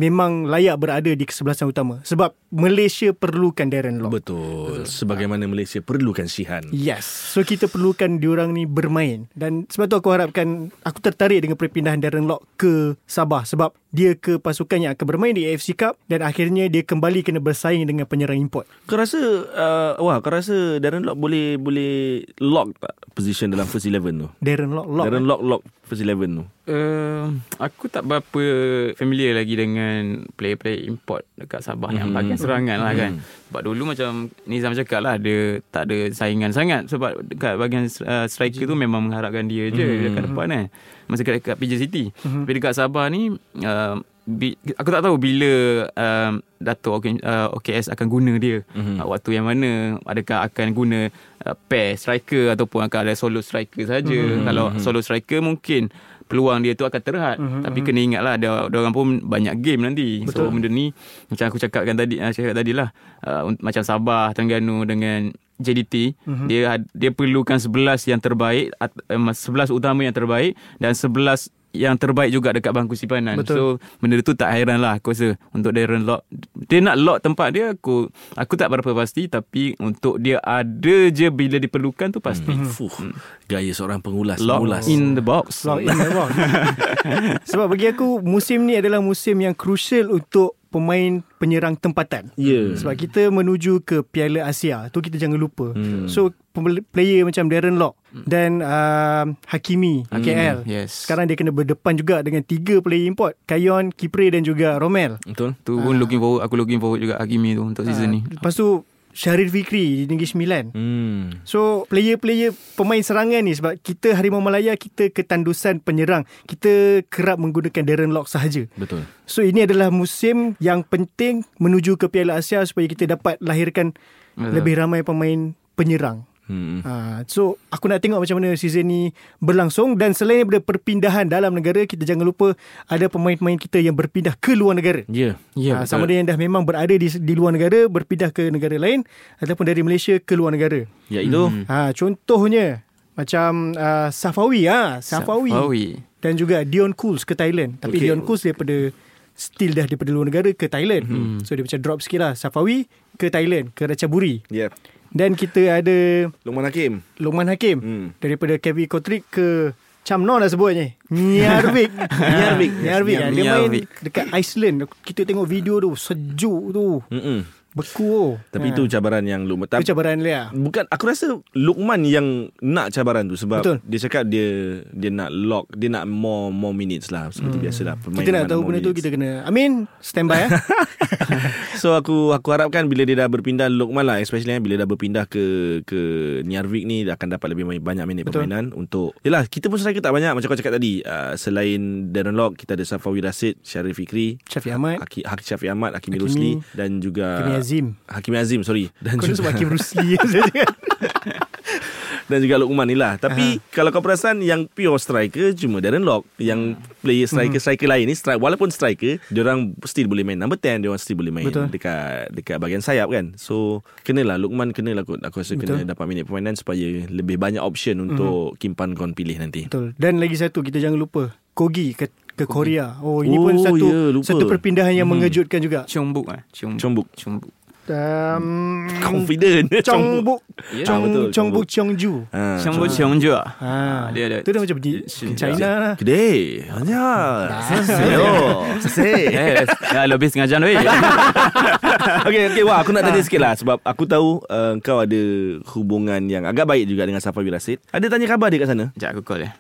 Memang layak berada di kesebelasan utama Sebab Malaysia perlukan Darren Law
Betul. Sebagaimana Malaysia perlukan Shihan.
Yes So kita perlukan diorang ni bermain Dan sebab tu aku harapkan Aku tertarik dengan perpindahan Darren Lock ke Sabah Sebab dia ke pasukan yang akan bermain di AFC Cup Dan akhirnya dia kembali kena bersaing dengan penyerang import
Kau rasa uh, wah kau rasa Darren Lock boleh boleh lock tak position dalam first 11 tu?
Darren Lock, Lock
Darren Lock lock first 11 tu.
Uh, aku tak berapa familiar lagi dengan player-player import dekat Sabah hmm. yang bahagian serangan lah kan. Sebab dulu macam Nizam cakap lah dia tak ada saingan sangat sebab dekat bahagian uh, striker tu memang mengharapkan dia je hmm. dekat depan kan. Masa dekat, dekat PJ City. Hmm. Tapi dekat Sabah ni uh, bi, aku tak tahu bila um, Dato' OK, uh, OKS akan guna dia mm-hmm. uh, waktu yang mana adakah akan guna uh, pair striker ataupun akan ada solo striker saja mm-hmm. kalau solo striker mungkin peluang dia tu akan terhad mm-hmm. tapi kena ingatlah ada ada orang pun banyak game nanti Betul. so benda ni macam aku cakapkan tadi uh, cakap tadi lah uh, macam Sabah Terengganu dengan JDT mm-hmm. dia dia perlukan 11 yang terbaik at- um, 11 utama yang terbaik dan 11 yang terbaik juga dekat bangku simpanan.
Betul.
So benda tu tak hairan lah aku rasa untuk Darren Lock. Dia nak lock tempat dia aku aku tak berapa pasti tapi untuk dia ada je bila diperlukan tu pasti. Hmm.
Fuh, gaya seorang pengulas.
Lock
pengulas.
in the box.
Lock in the box. Sebab bagi aku musim ni adalah musim yang crucial untuk pemain penyerang tempatan.
Ya.
Sebab kita menuju ke Piala Asia. Tu kita jangan lupa. Hmm. So player macam Darren Lock dan uh, Hakimi KL.
yes.
Sekarang dia kena berdepan juga dengan tiga player import, Kayon, Kipre dan juga Romel.
Betul.
Tu pun looking forward aku looking forward juga Hakimi tu untuk season
Ah,
ni.
Lepas tu Syarif Fikri di Negeri Sembilan.
Hmm.
So player-player pemain serangan ni sebab kita Harimau Malaya kita ketandusan penyerang. Kita kerap menggunakan Darren Lock sahaja.
Betul.
So ini adalah musim yang penting menuju ke Piala Asia supaya kita dapat lahirkan
Betul.
lebih ramai pemain penyerang.
Hmm.
Ha, so aku nak tengok macam mana season ni berlangsung dan selain daripada perpindahan dalam negara kita jangan lupa ada pemain-pemain kita yang berpindah ke luar negara.
Ya.
Ya,
Ha, sama ada yang dah memang berada di di luar negara berpindah ke negara lain ataupun dari Malaysia ke luar negara.
Ya itu.
Hmm.
Ha contohnya macam uh, Safawi ah, Safawi.
Safawi.
dan juga Dion Cools ke Thailand. Tapi
Okay.
Dion Cools daripada still dah daripada luar negara ke Thailand. Hmm. So dia macam drop sikit lah. Safawi ke Thailand ke Ratchaburi.
Ya.
Dan kita ada
Luqman Hakim.
Lokman Hakim
Hmm.
daripada Kevin Kotrik ke Chamnon lah sebutnya. Nyarvik.
Nyarvik.
Nyarvik.
Yes,
Dia main
Nyarvik.
dekat Iceland. Kita tengok video tu sejuk tu.
Mm-mm.
Beku.
Tapi
Ha.
itu cabaran yang Luqman.
Itu cabaran dia.
Bukan aku rasa Lukman yang nak cabaran tu sebab
Betul.
dia cakap dia dia nak lock dia nak more more minutes lah seperti hmm. biasalah pemain
Kita nak tahu benda tu kita kena Amin stand by eh.
So aku aku harapkan bila dia dah berpindah Lukman lah especially bila dah berpindah ke ke Nyarvik ni dia akan dapat lebih banyak minit
Betul.
permainan untuk Yalah kita pun striker tak banyak macam kau cakap tadi uh, selain Darren Lock kita ada Safawi Rasid Syarif Fikri
Syafiq Ahmad.
Haki, Haki Syafiq Ahmad Hakimi
Hakimi.
Rusli dan juga
Hakimi Azim.
Hakimi Azim sorry dan
Kau
juga
Hakim Rusli
dan juga Lukman ni lah. Tapi uh-huh. kalau kau perasan yang pure striker cuma Darren Lock yang player striker-striker lain ni strike walaupun striker dia orang still boleh main number 10 dia orang still boleh main
Betul.
dekat dekat bahagian sayap kan. So kenalah Lukman kenalah kot aku rasa kena
Betul.
dapat minit permainan supaya lebih banyak option untuk Kimpan kau pilih nanti.
Betul. Dan lagi satu kita jangan lupa Kogi ke Korea. Oh ini
Oh,
pun satu
lupa.
satu perpindahan yang mengejutkan juga.
Chongbuk ah. Chongbuk.
Chombuk.
Um,
Confident.
Chongbuk.
Ya,
Chong Chongbuk Cheongju.
Ha,
Chongbuk Cheongju. ah.
Ha,
dia ada.
Tu dah macam di China lah.
Gede. Hanya. Yo. Sese.
Ya, lebih setengah jam weh.
okay, okay, wah aku nak tanya sikit lah sebab aku tahu uh, kau ada hubungan yang agak baik juga dengan Safawi Rasid. Ada tanya khabar dia kat sana?
Sekejap aku call eh.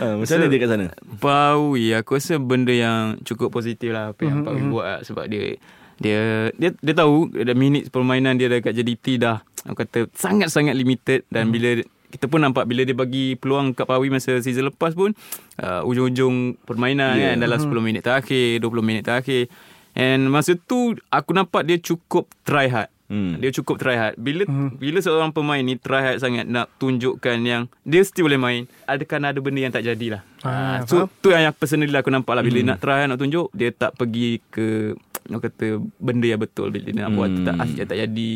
Uh, macam mana dia kat sana?
Pawi aku rasa benda yang cukup positif lah apa yang Pawi buat lah, sebab dia dia dia dia tahu ada minit permainan dia dekat JDT dah aku kata sangat-sangat limited dan bila kita pun nampak bila dia bagi peluang kat Pawi masa season lepas pun uh, ujung-ujung permainan
Yeah.
kan dalam 10 minit terakhir 20 minit terakhir. And masa tu aku nampak dia cukup try hard
Hmm.
dia cukup try hard. Bila bila seorang pemain ni try hard sangat nak tunjukkan yang dia still boleh main, adakah ada benda yang tak jadilah.
Ah,
Ah, so tu yang personally aku nampak lah. Bila nak try hard nak tunjuk dia tak pergi ke nak kata benda yang betul. Bila dia nak buat tu tak asyik tak jadi.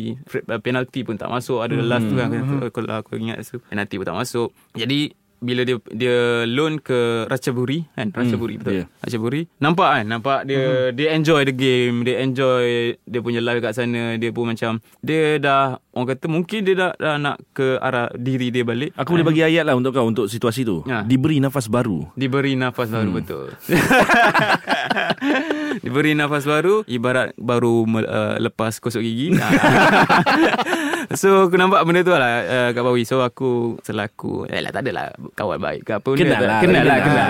Penalty pun tak masuk. Ada last tu kan aku- kalau aku ingat tu. Penalty pun tak masuk. Jadi bila dia dia loan ke Ratchaburi kan? Ratchaburi betul?
yeah.
Ratchaburi nampak kan? Nampak dia dia enjoy the game dia enjoy dia punya life kat sana. Dia pun macam dia dah orang kata mungkin dia dah, dah nak ke arah diri dia balik
Aku boleh bagi ayat lah untuk kau untuk situasi tu.
Ya.
Diberi nafas baru.
Diberi nafas baru betul. Diberi nafas baru ibarat baru uh, lepas kosok gigi. so aku nampak benda tu lah uh, kat Bawi. So aku selaku eh lah tak adalah kawan baik ke apa
Kenal
tak-
lah,
kenal lah
kenal.
kenal.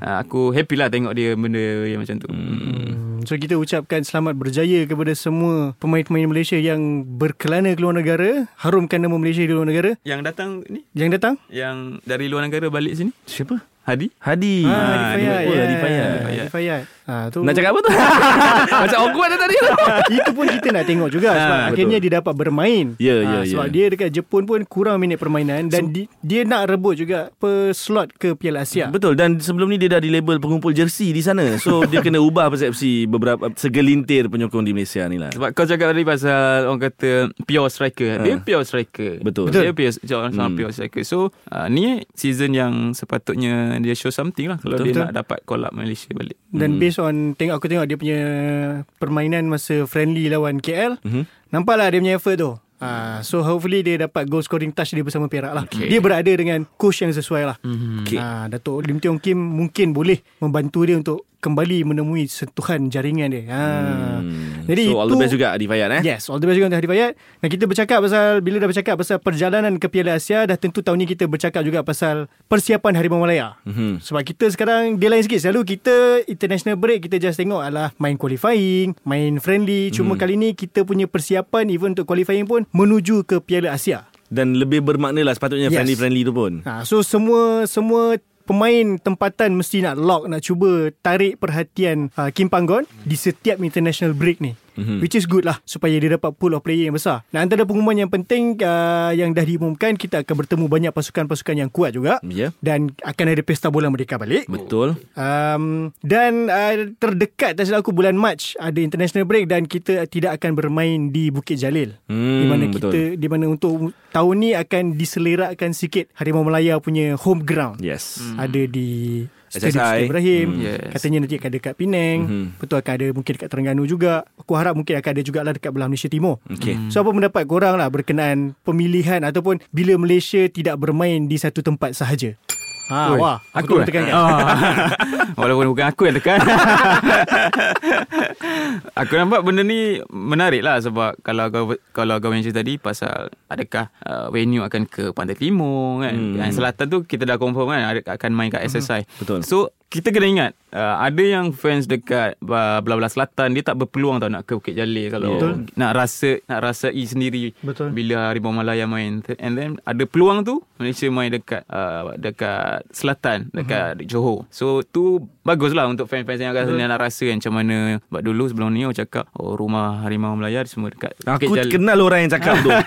Uh, aku happy lah tengok dia benda yang macam tu. Hmm.
So kita ucapkan selamat berjaya kepada semua pemain-pemain Malaysia yang berkelana ke luar negara, harumkan nama Malaysia di luar negara.
Yang datang ni
Yang datang
yang dari luar negara balik sini
Siapa?
Hadi.
Hadi.
Ah, Hadi Fayad.
Oh, Hadi
yeah.
Fayad.
Hadi Fayad. Ah, tu.
Nak cakap apa tu? Macam awkward dah tadi.
Itu pun kita nak tengok juga sebab
Ah,
akhirnya dia dapat bermain.
Ya, ya,
Ah, Sebab
ya.
dia dekat Jepun pun kurang minit permainan dan di, dia nak rebut juga per slot ke Piala Asia.
Betul dan sebelum ni dia dah di label pengumpul jersey di sana. So dia kena ubah persepsi beberapa segelintir penyokong di Malaysia ni lah.
Sebab kau cakap tadi pasal orang kata pure striker. Dia pure striker.
Betul.
Dia pure,
Hmm.
pure striker. So uh, ni season yang sepatutnya dia show something lah kalau
Betul.
dia
Betul.
nak dapat call up Malaysia balik.
Dan based on tengok aku tengok dia punya permainan masa friendly lawan KL,
Mhm.
nampaklah dia punya effort tu. Ah, so hopefully dia dapat goal scoring touch dia bersama Perak lah. Okay. Dia berada dengan coach yang sesuai lah.
Mm-hmm.
Okay.
Ah, Datuk Lim Tiong Kim mungkin boleh membantu dia untuk kembali menemui sentuhan jaringan dia. Ha.
Hmm.
Jadi
so all
itu,
the best juga Adi Fayad eh.
Yes, all the best juga untuk Hadi Fayad. Dan kita bercakap pasal, bila dah bercakap pasal perjalanan ke Piala Asia, dah tentu tahun ni kita bercakap juga pasal persiapan Harimau Malaya.
Mhm.
Sebab kita sekarang, dia lain sikit. Selalu kita international break, kita just tengok adalah main qualifying, main friendly. Cuma kali ni kita punya persiapan, even untuk qualifying pun, menuju ke Piala Asia.
Dan lebih bermakna lah sepatutnya
Yes.
friendly-friendly tu pun.
Ha, so semua semua pemain tempatan mesti nak lock nak cuba tarik perhatian uh, Kim Panggon di setiap international break ni. Mm-hmm. Which is good lah supaya dia dapat pool of player yang besar. Dan antara pengumuman yang penting uh, yang dah diumumkan kita akan bertemu banyak pasukan-pasukan yang kuat juga.
Ya.
Dan akan ada pesta bola merdeka balik.
Betul.
Um, dan uh, terdekat tak silap aku bulan Mac ada international break dan kita tidak akan bermain di Bukit Jalil.
Hmm,
di mana
betul.
kita di mana untuk tahun ni akan diselerakkan sikit Harimau Melaya punya home ground.
Yes.
Hmm. Ada di
SSI.
Ibrahim
Hmm. Yes.
Katanya nanti akan dekat Penang
Mhm.
Betul akan ada Mungkin dekat Terengganu juga Aku harap mungkin akan ada jugalah Dekat belah Malaysia Timur
Okay.
So apa pendapat korang lah Berkenaan pemilihan Ataupun Bila Malaysia tidak bermain Di satu tempat sahaja Ha,
Oi,
wah,
aku
aku
eh?
tekan kan.
Ah. Walaupun bukan aku yang tekan. aku nampak benda ni menarik lah sebab kalau kau kalau kau mention tadi pasal adakah uh, venue akan ke Pantai Timur kan.
Hmm.
Yang selatan tu kita dah confirm kan akan main kat SSI.
Betul.
So kita kena ingat uh, ada yang fans dekat uh, belah-belah selatan dia tak berpeluang tau nak ke Bukit Jalil kalau
Betul.
nak rasa nak rasai sendiri
Betul.
bila Harimau Malaya main and then ada peluang tu Malaysia main dekat uh, dekat selatan dekat uh-huh. Johor so tu baguslah untuk fans-fans yang akan nak rasa kan macam mana sebab dulu sebelum ni aku cakap oh rumah Harimau Malaya semua dekat
Aku
Bukit Jalil.
kenal orang yang cakap tu.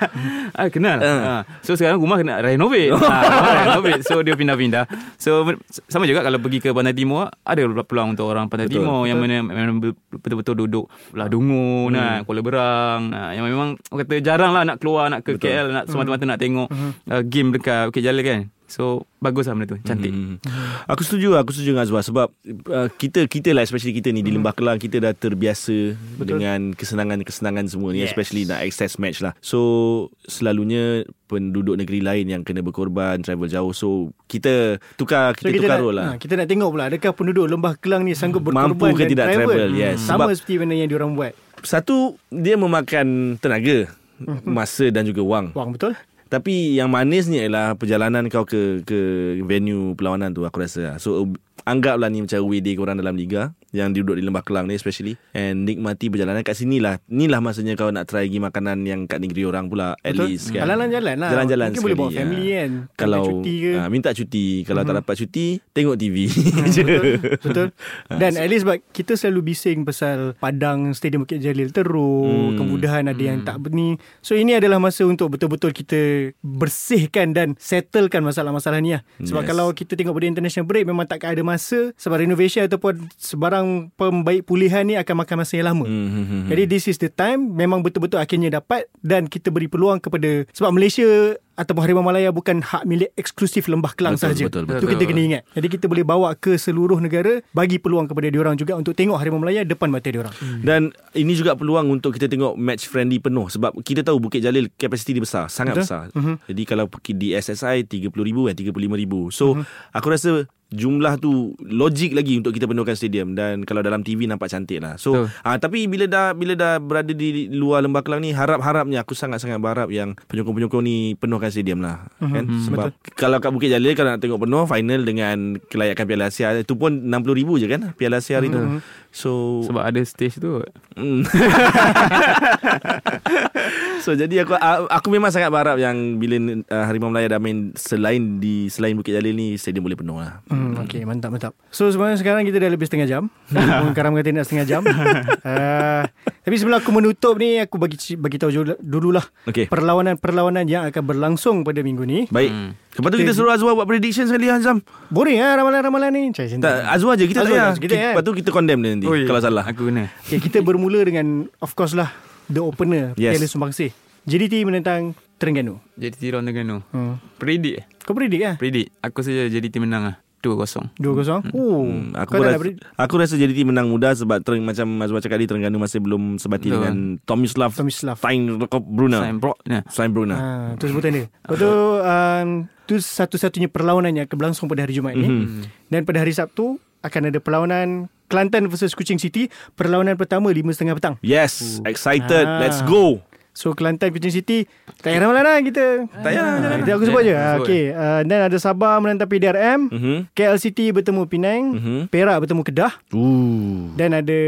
Ah kenal. Uh. So sekarang rumah kena renovate. rumah renovate. So dia pindah-pindah. So sama juga kalau pergi ke Pantai Timur ada peluang untuk orang Pantai
Betul.
Timur yang mana memang betul-betul duduk belah Dungu, hmm. nah, Kuala Berang, nah, yang memang orang kata jarang lah nak keluar nak ke
Betul.
KL nak semata-mata nak tengok uh, game dekat Bukit Jalil kan. So bagus lah benda tu, cantik.
Hmm. Aku setuju aku setuju dengan Azwar sebab uh, kita kita lah especially kita ni di Lembah Kelang kita dah terbiasa Betul. dengan kesenangan-kesenangan semua ni
Yes.
especially nak access match lah. So selalunya penduduk negeri lain yang kena berkorban travel jauh so kita tukar kita, tukar
nak,
role lah.
ha, kita nak tengok pula adakah penduduk Lembah Kelang ni sanggup berkorban
Mampu ke tidak travel, yes.
Sama
Sebab-
seperti mana yang diorang buat.
Satu dia memakan tenaga, masa dan juga wang.
Wang betul?
Tapi yang manisnya ialah perjalanan kau ke ke venue perlawanan tu aku rasa. So anggaplah ni macam away day korang dalam liga yang duduk di Lembah Kelang ni especially and nikmati perjalanan kat sini lah. Inilah masanya kau nak try pergi makanan yang kat negeri orang pula at
Betul.
least kan.
Jalan-jalan lah.
Jalan-jalan
Mungkin boleh bawa family
ya.
kan.
Kalau
cuti ke.
ah, minta cuti, kalau tak dapat cuti, tengok TV. je.
Betul. Betul. Dan at least sebab kita selalu bising pasal padang Stadium Bukit Jalil teruk,
Hmm.
kemudahan ada yang tak berni. So ini adalah masa untuk betul-betul kita bersihkan dan settlekan masalah-masalah ni lah. Sebab
Yes.
kalau kita tengok pada international break memang takkan ada masa sebab renovation ataupun sebarang pembaik pulihan ni akan makan masa yang lama.
Hmm, hmm, hmm.
Jadi this is the time memang betul-betul akhirnya dapat dan kita beri peluang kepada sebab Malaysia ataupun Harimau Malaya bukan hak milik eksklusif Lembah Kelang
Betul,
sahaja.
betul, betul.
Itu kita kena ingat. Jadi kita boleh bawa ke seluruh negara bagi peluang kepada diorang juga untuk tengok Harimau Malaya depan mata diorang.
Dan ini juga peluang untuk kita tengok match friendly penuh sebab kita tahu Bukit Jalil kapasiti dia besar, sangat
Betul.
besar.
Mhm.
Jadi kalau pergi di SSI 30,000 dan 35,000. So aku rasa jumlah tu logik lagi untuk kita penuhkan stadium dan kalau dalam TV nampak cantik lah. So
Betul.
ah tapi bila dah bila dah berada di luar Lembah Kelang ni harap-harapnya aku sangat-sangat berharap yang penyokong-penyokong ni penuhkan stadium lah kan? sebab kalau kat Bukit Jalil kalau nak tengok penuh final dengan kelayakan Piala Asia itu pun 60,000 je kan? Piala Asia hari tu. So
Sebab ada stage tu
Mm. so jadi aku aku memang sangat berharap yang bila uh, Harimau Melaya dah main selain di selain Bukit Jalil ni stadium boleh penuh lah.
Hmm, okay, mantap, mantap. So sebenarnya sekarang kita dah lebih setengah jam. Karam kata nak setengah jam. uh, tapi sebelum aku menutup ni, aku bagi bagi tahu dulu- dululah
Okey.
perlawanan-perlawanan yang akan berlangsung pada minggu ni.
Baik.
Hmm.
Lepas tu kita suruh Azwar buat prediction sekali Azam.
Boring ah ramalan-ramalan ni. Cai.
Tak, Azwar je kita tak payah.
kita, kan?
Lepas tu kita condemn dia nanti
Oi,
kalau salah.
Aku kena
Okay, kita bermula dengan of course lah the opener
Yes.
Piala Sumbangsih. JDT menentang Terengganu.
JDT lawan Terengganu
Hmm.
Predict eh
Kau predict ah?
Predict Aku saja JDT menang lah 2-0
2-0. Oh,
Hmm, aku rasa,
predict?
aku rasa JDT menang mudah sebab tereng, macam Azwar cakap tadi Terengganu masih belum sebati
Betul.
dengan Tomislav
Tomislav.
Stein Bruna.
Sign bro nah.
Stein Bruna.
Ah, tu sebutan dia. Lepas tu um, tu satu-satunya perlawanan yang akan berlangsung pada hari Jumaat ni.
Mhm.
Dan pada hari Sabtu akan ada perlawanan Kelantan versus Kuching City. Perlawanan pertama 5.30 petang.
Yes, excited.
Ah.
Let's go.
So Kelantan Kuching City tak payah ramalan lah kita.
Tak payah,
Ah,
jangan.
kita aku sebut je. Ah, okay. Uh, dan ada Sabah menentang PDRM.
Mhm.
KL City bertemu Penang.
Mhm.
Perak bertemu Kedah.
Ooh.
Dan ada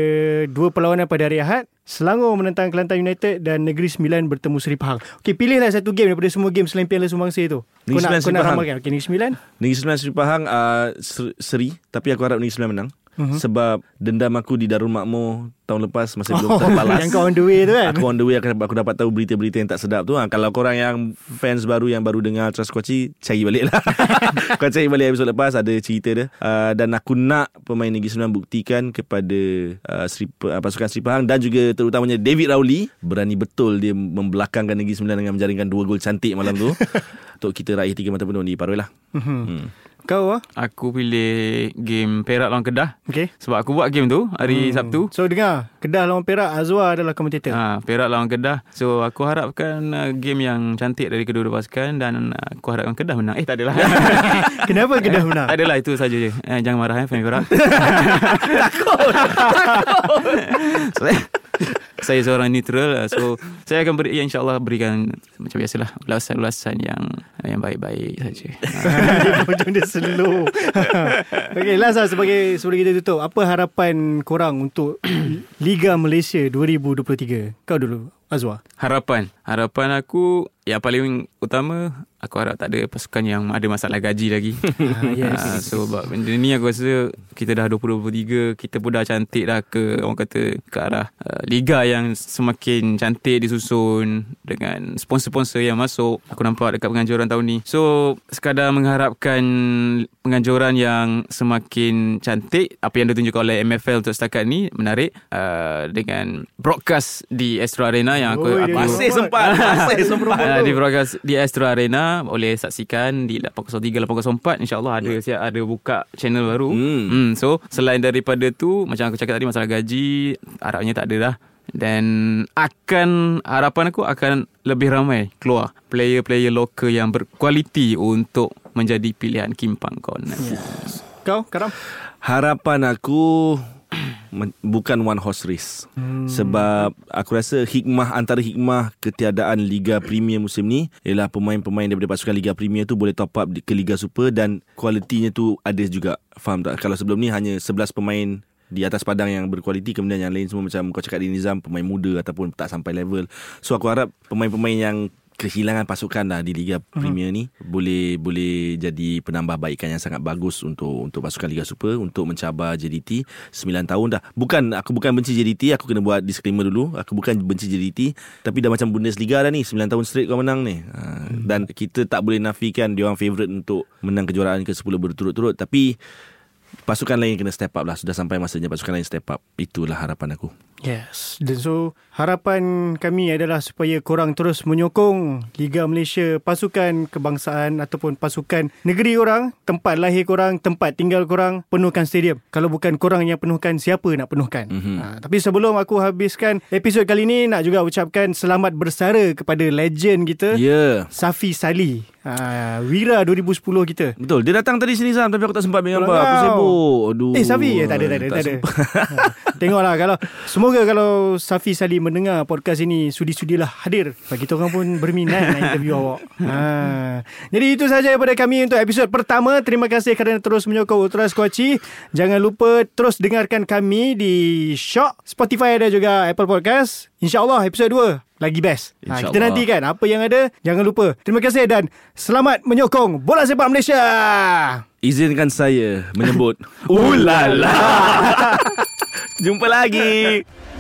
dua perlawanan pada hari Ahad. Selangor menentang Kelantan United dan Negeri Sembilan bertemu Seri Pahang. Okey, pilihlah satu game daripada semua game selain Piala Sumbangsih tu.
Negeri
kau nak,
Sembilan,
kau
Seri
nak
Pahang.
ramalkan. Okey, Negeri Sembilan.
Negeri Sembilan Seri Pahang uh, ser- seri Tapi aku harap Negeri Sembilan menang
Mhm.
Sebab dendam aku di Darul Makmur Tahun lepas Masih belum terbalas
yang kau on the way tu kan?
Aku on the way aku, aku dapat tahu berita-berita yang tak sedap tu ha. Kalau korang yang fans baru Yang baru dengar Trust Kochi Cari balik lah Kau cari balik episod lepas Ada cerita dia uh, Dan aku nak Pemain Negeri Sembilan buktikan Kepada uh, Sri, uh, Pasukan Seri Pahang Dan juga terutamanya David Rowley Berani betul Dia membelakangkan Negeri Sembilan Dengan menjaringkan dua gol cantik malam tu Untuk kita raih tiga mata penuh di Paroi lah hmm.
Kau ah?
Aku pilih game Perak lawan Kedah.
Okey.
Sebab aku buat game tu Hari Sabtu.
So dengar, Kedah lawan Perak, Azwar adalah komentator.
Ha, Perak lawan Kedah. So aku harapkan uh, Game yang cantik Dari kedua-dua pasukan Dan uh, aku harapkan Kedah menang. Eh tak adalah.
Kenapa Kedah menang?
Tak adalah itu saja je. Eh, Jangan marah eh Fan Perak. Saya, saya seorang neutral uh, So Saya akan beri ya, InsyaAllah berikan Macam biasalah Ulasan-ulasan yang Yang baik-baik saja
hujung dia slow. okay, last lah sebagai sebelum kita tutup. Apa harapan korang untuk Liga Malaysia 2023? Kau dulu, Azwar.
Harapan Harapan aku Yang paling utama Aku harap tak ada pasukan yang ada masalah gaji lagi.
Ah, yes.
Ah, So sebab benda ni aku rasa Kita dah 2023 Kita pun dah cantik dah ke Orang kata Ke arah uh, Liga yang semakin cantik disusun Dengan sponsor-sponsor yang masuk. Aku nampak dekat penganjuran tahun ni. So Sekadar mengharapkan Penganjuran yang semakin cantik Apa yang ditunjukkan oleh MFL untuk setakat ni Menarik uh, Dengan broadcast di Astro Arena Yang aku,
Oi,
aku
Masih sempat Masih sempat
Uh, di di Astro Arena boleh saksikan di 803 804 insyaallah ada siap ada buka channel baru.
Hmm.
Hmm so selain daripada tu macam aku cakap tadi masalah gaji harapnya tak ada dah dan akan harapan aku akan lebih ramai keluar player-player lokal yang berkualiti untuk menjadi pilihan Kimpang Corner.
Kau, Karam?
Harapan aku bukan one horse race. Hmm. Sebab aku rasa hikmah antara hikmah ketiadaan Liga Premier musim ni ialah pemain-pemain daripada pasukan Liga Premier tu boleh top up ke Liga Super dan kualitinya tu ada juga. Faham tak? Kalau sebelum ni hanya 11 pemain di atas padang yang berkualiti kemudian yang lain semua macam kau cakap di Nizam pemain muda ataupun tak sampai level. So aku harap pemain-pemain yang kehilangan pasukan lah di Liga Premier ni boleh boleh jadi penambahbaikan yang sangat bagus untuk untuk pasukan Liga Super untuk mencabar JDT 9 tahun dah. Bukan aku bukan benci JDT, aku kena buat disclaimer dulu. Aku bukan benci JDT, tapi dah macam Bundesliga dah ni 9 tahun straight kau menang ni. Ha, dan kita tak boleh nafikan dia orang favourite untuk menang kejuaraan ke-10 berturut-turut tapi pasukan lain kena step up lah. Sudah sampai masanya pasukan lain step up. Itulah harapan aku.
Yes. Dan so harapan kami adalah supaya korang terus menyokong Liga Malaysia, pasukan kebangsaan ataupun pasukan negeri korang, tempat lahir korang, tempat tinggal korang, penuhkan stadium. Kalau bukan korang yang penuhkan, siapa nak penuhkan?
Mhm.
Ha, tapi sebelum aku habiskan episod kali ni, nak juga ucapkan selamat bersara kepada legend kita,
Ya. Yeah.
Safi Sali. Ha, Wira 2010 kita.
Betul. Dia datang tadi sini Sam tapi aku tak sempat ambil gambar.
Pulang
Aku sibuk. Aduh.
Eh Safi eh, tak ada tak ada tak, ada.
sempat.
Ha, Tengoklah kalau semua Semoga kalau Safi Salim mendengar podcast ini Sudi-sudilah hadir Bagi kita orang pun berminat nak interview awak ha. Jadi itu sahaja daripada kami untuk episod pertama Terima kasih kerana terus menyokong Ultra Squatchy Jangan lupa terus dengarkan kami di Shock, Spotify dan juga Apple Podcast InsyaAllah episod 2 lagi best. Ha, kita
InsyaAllah.
nantikan apa yang ada. Jangan lupa. Terima kasih dan selamat menyokong Bola Sepak Malaysia.
Izinkan saya menyebut Ulala Jumpa lagi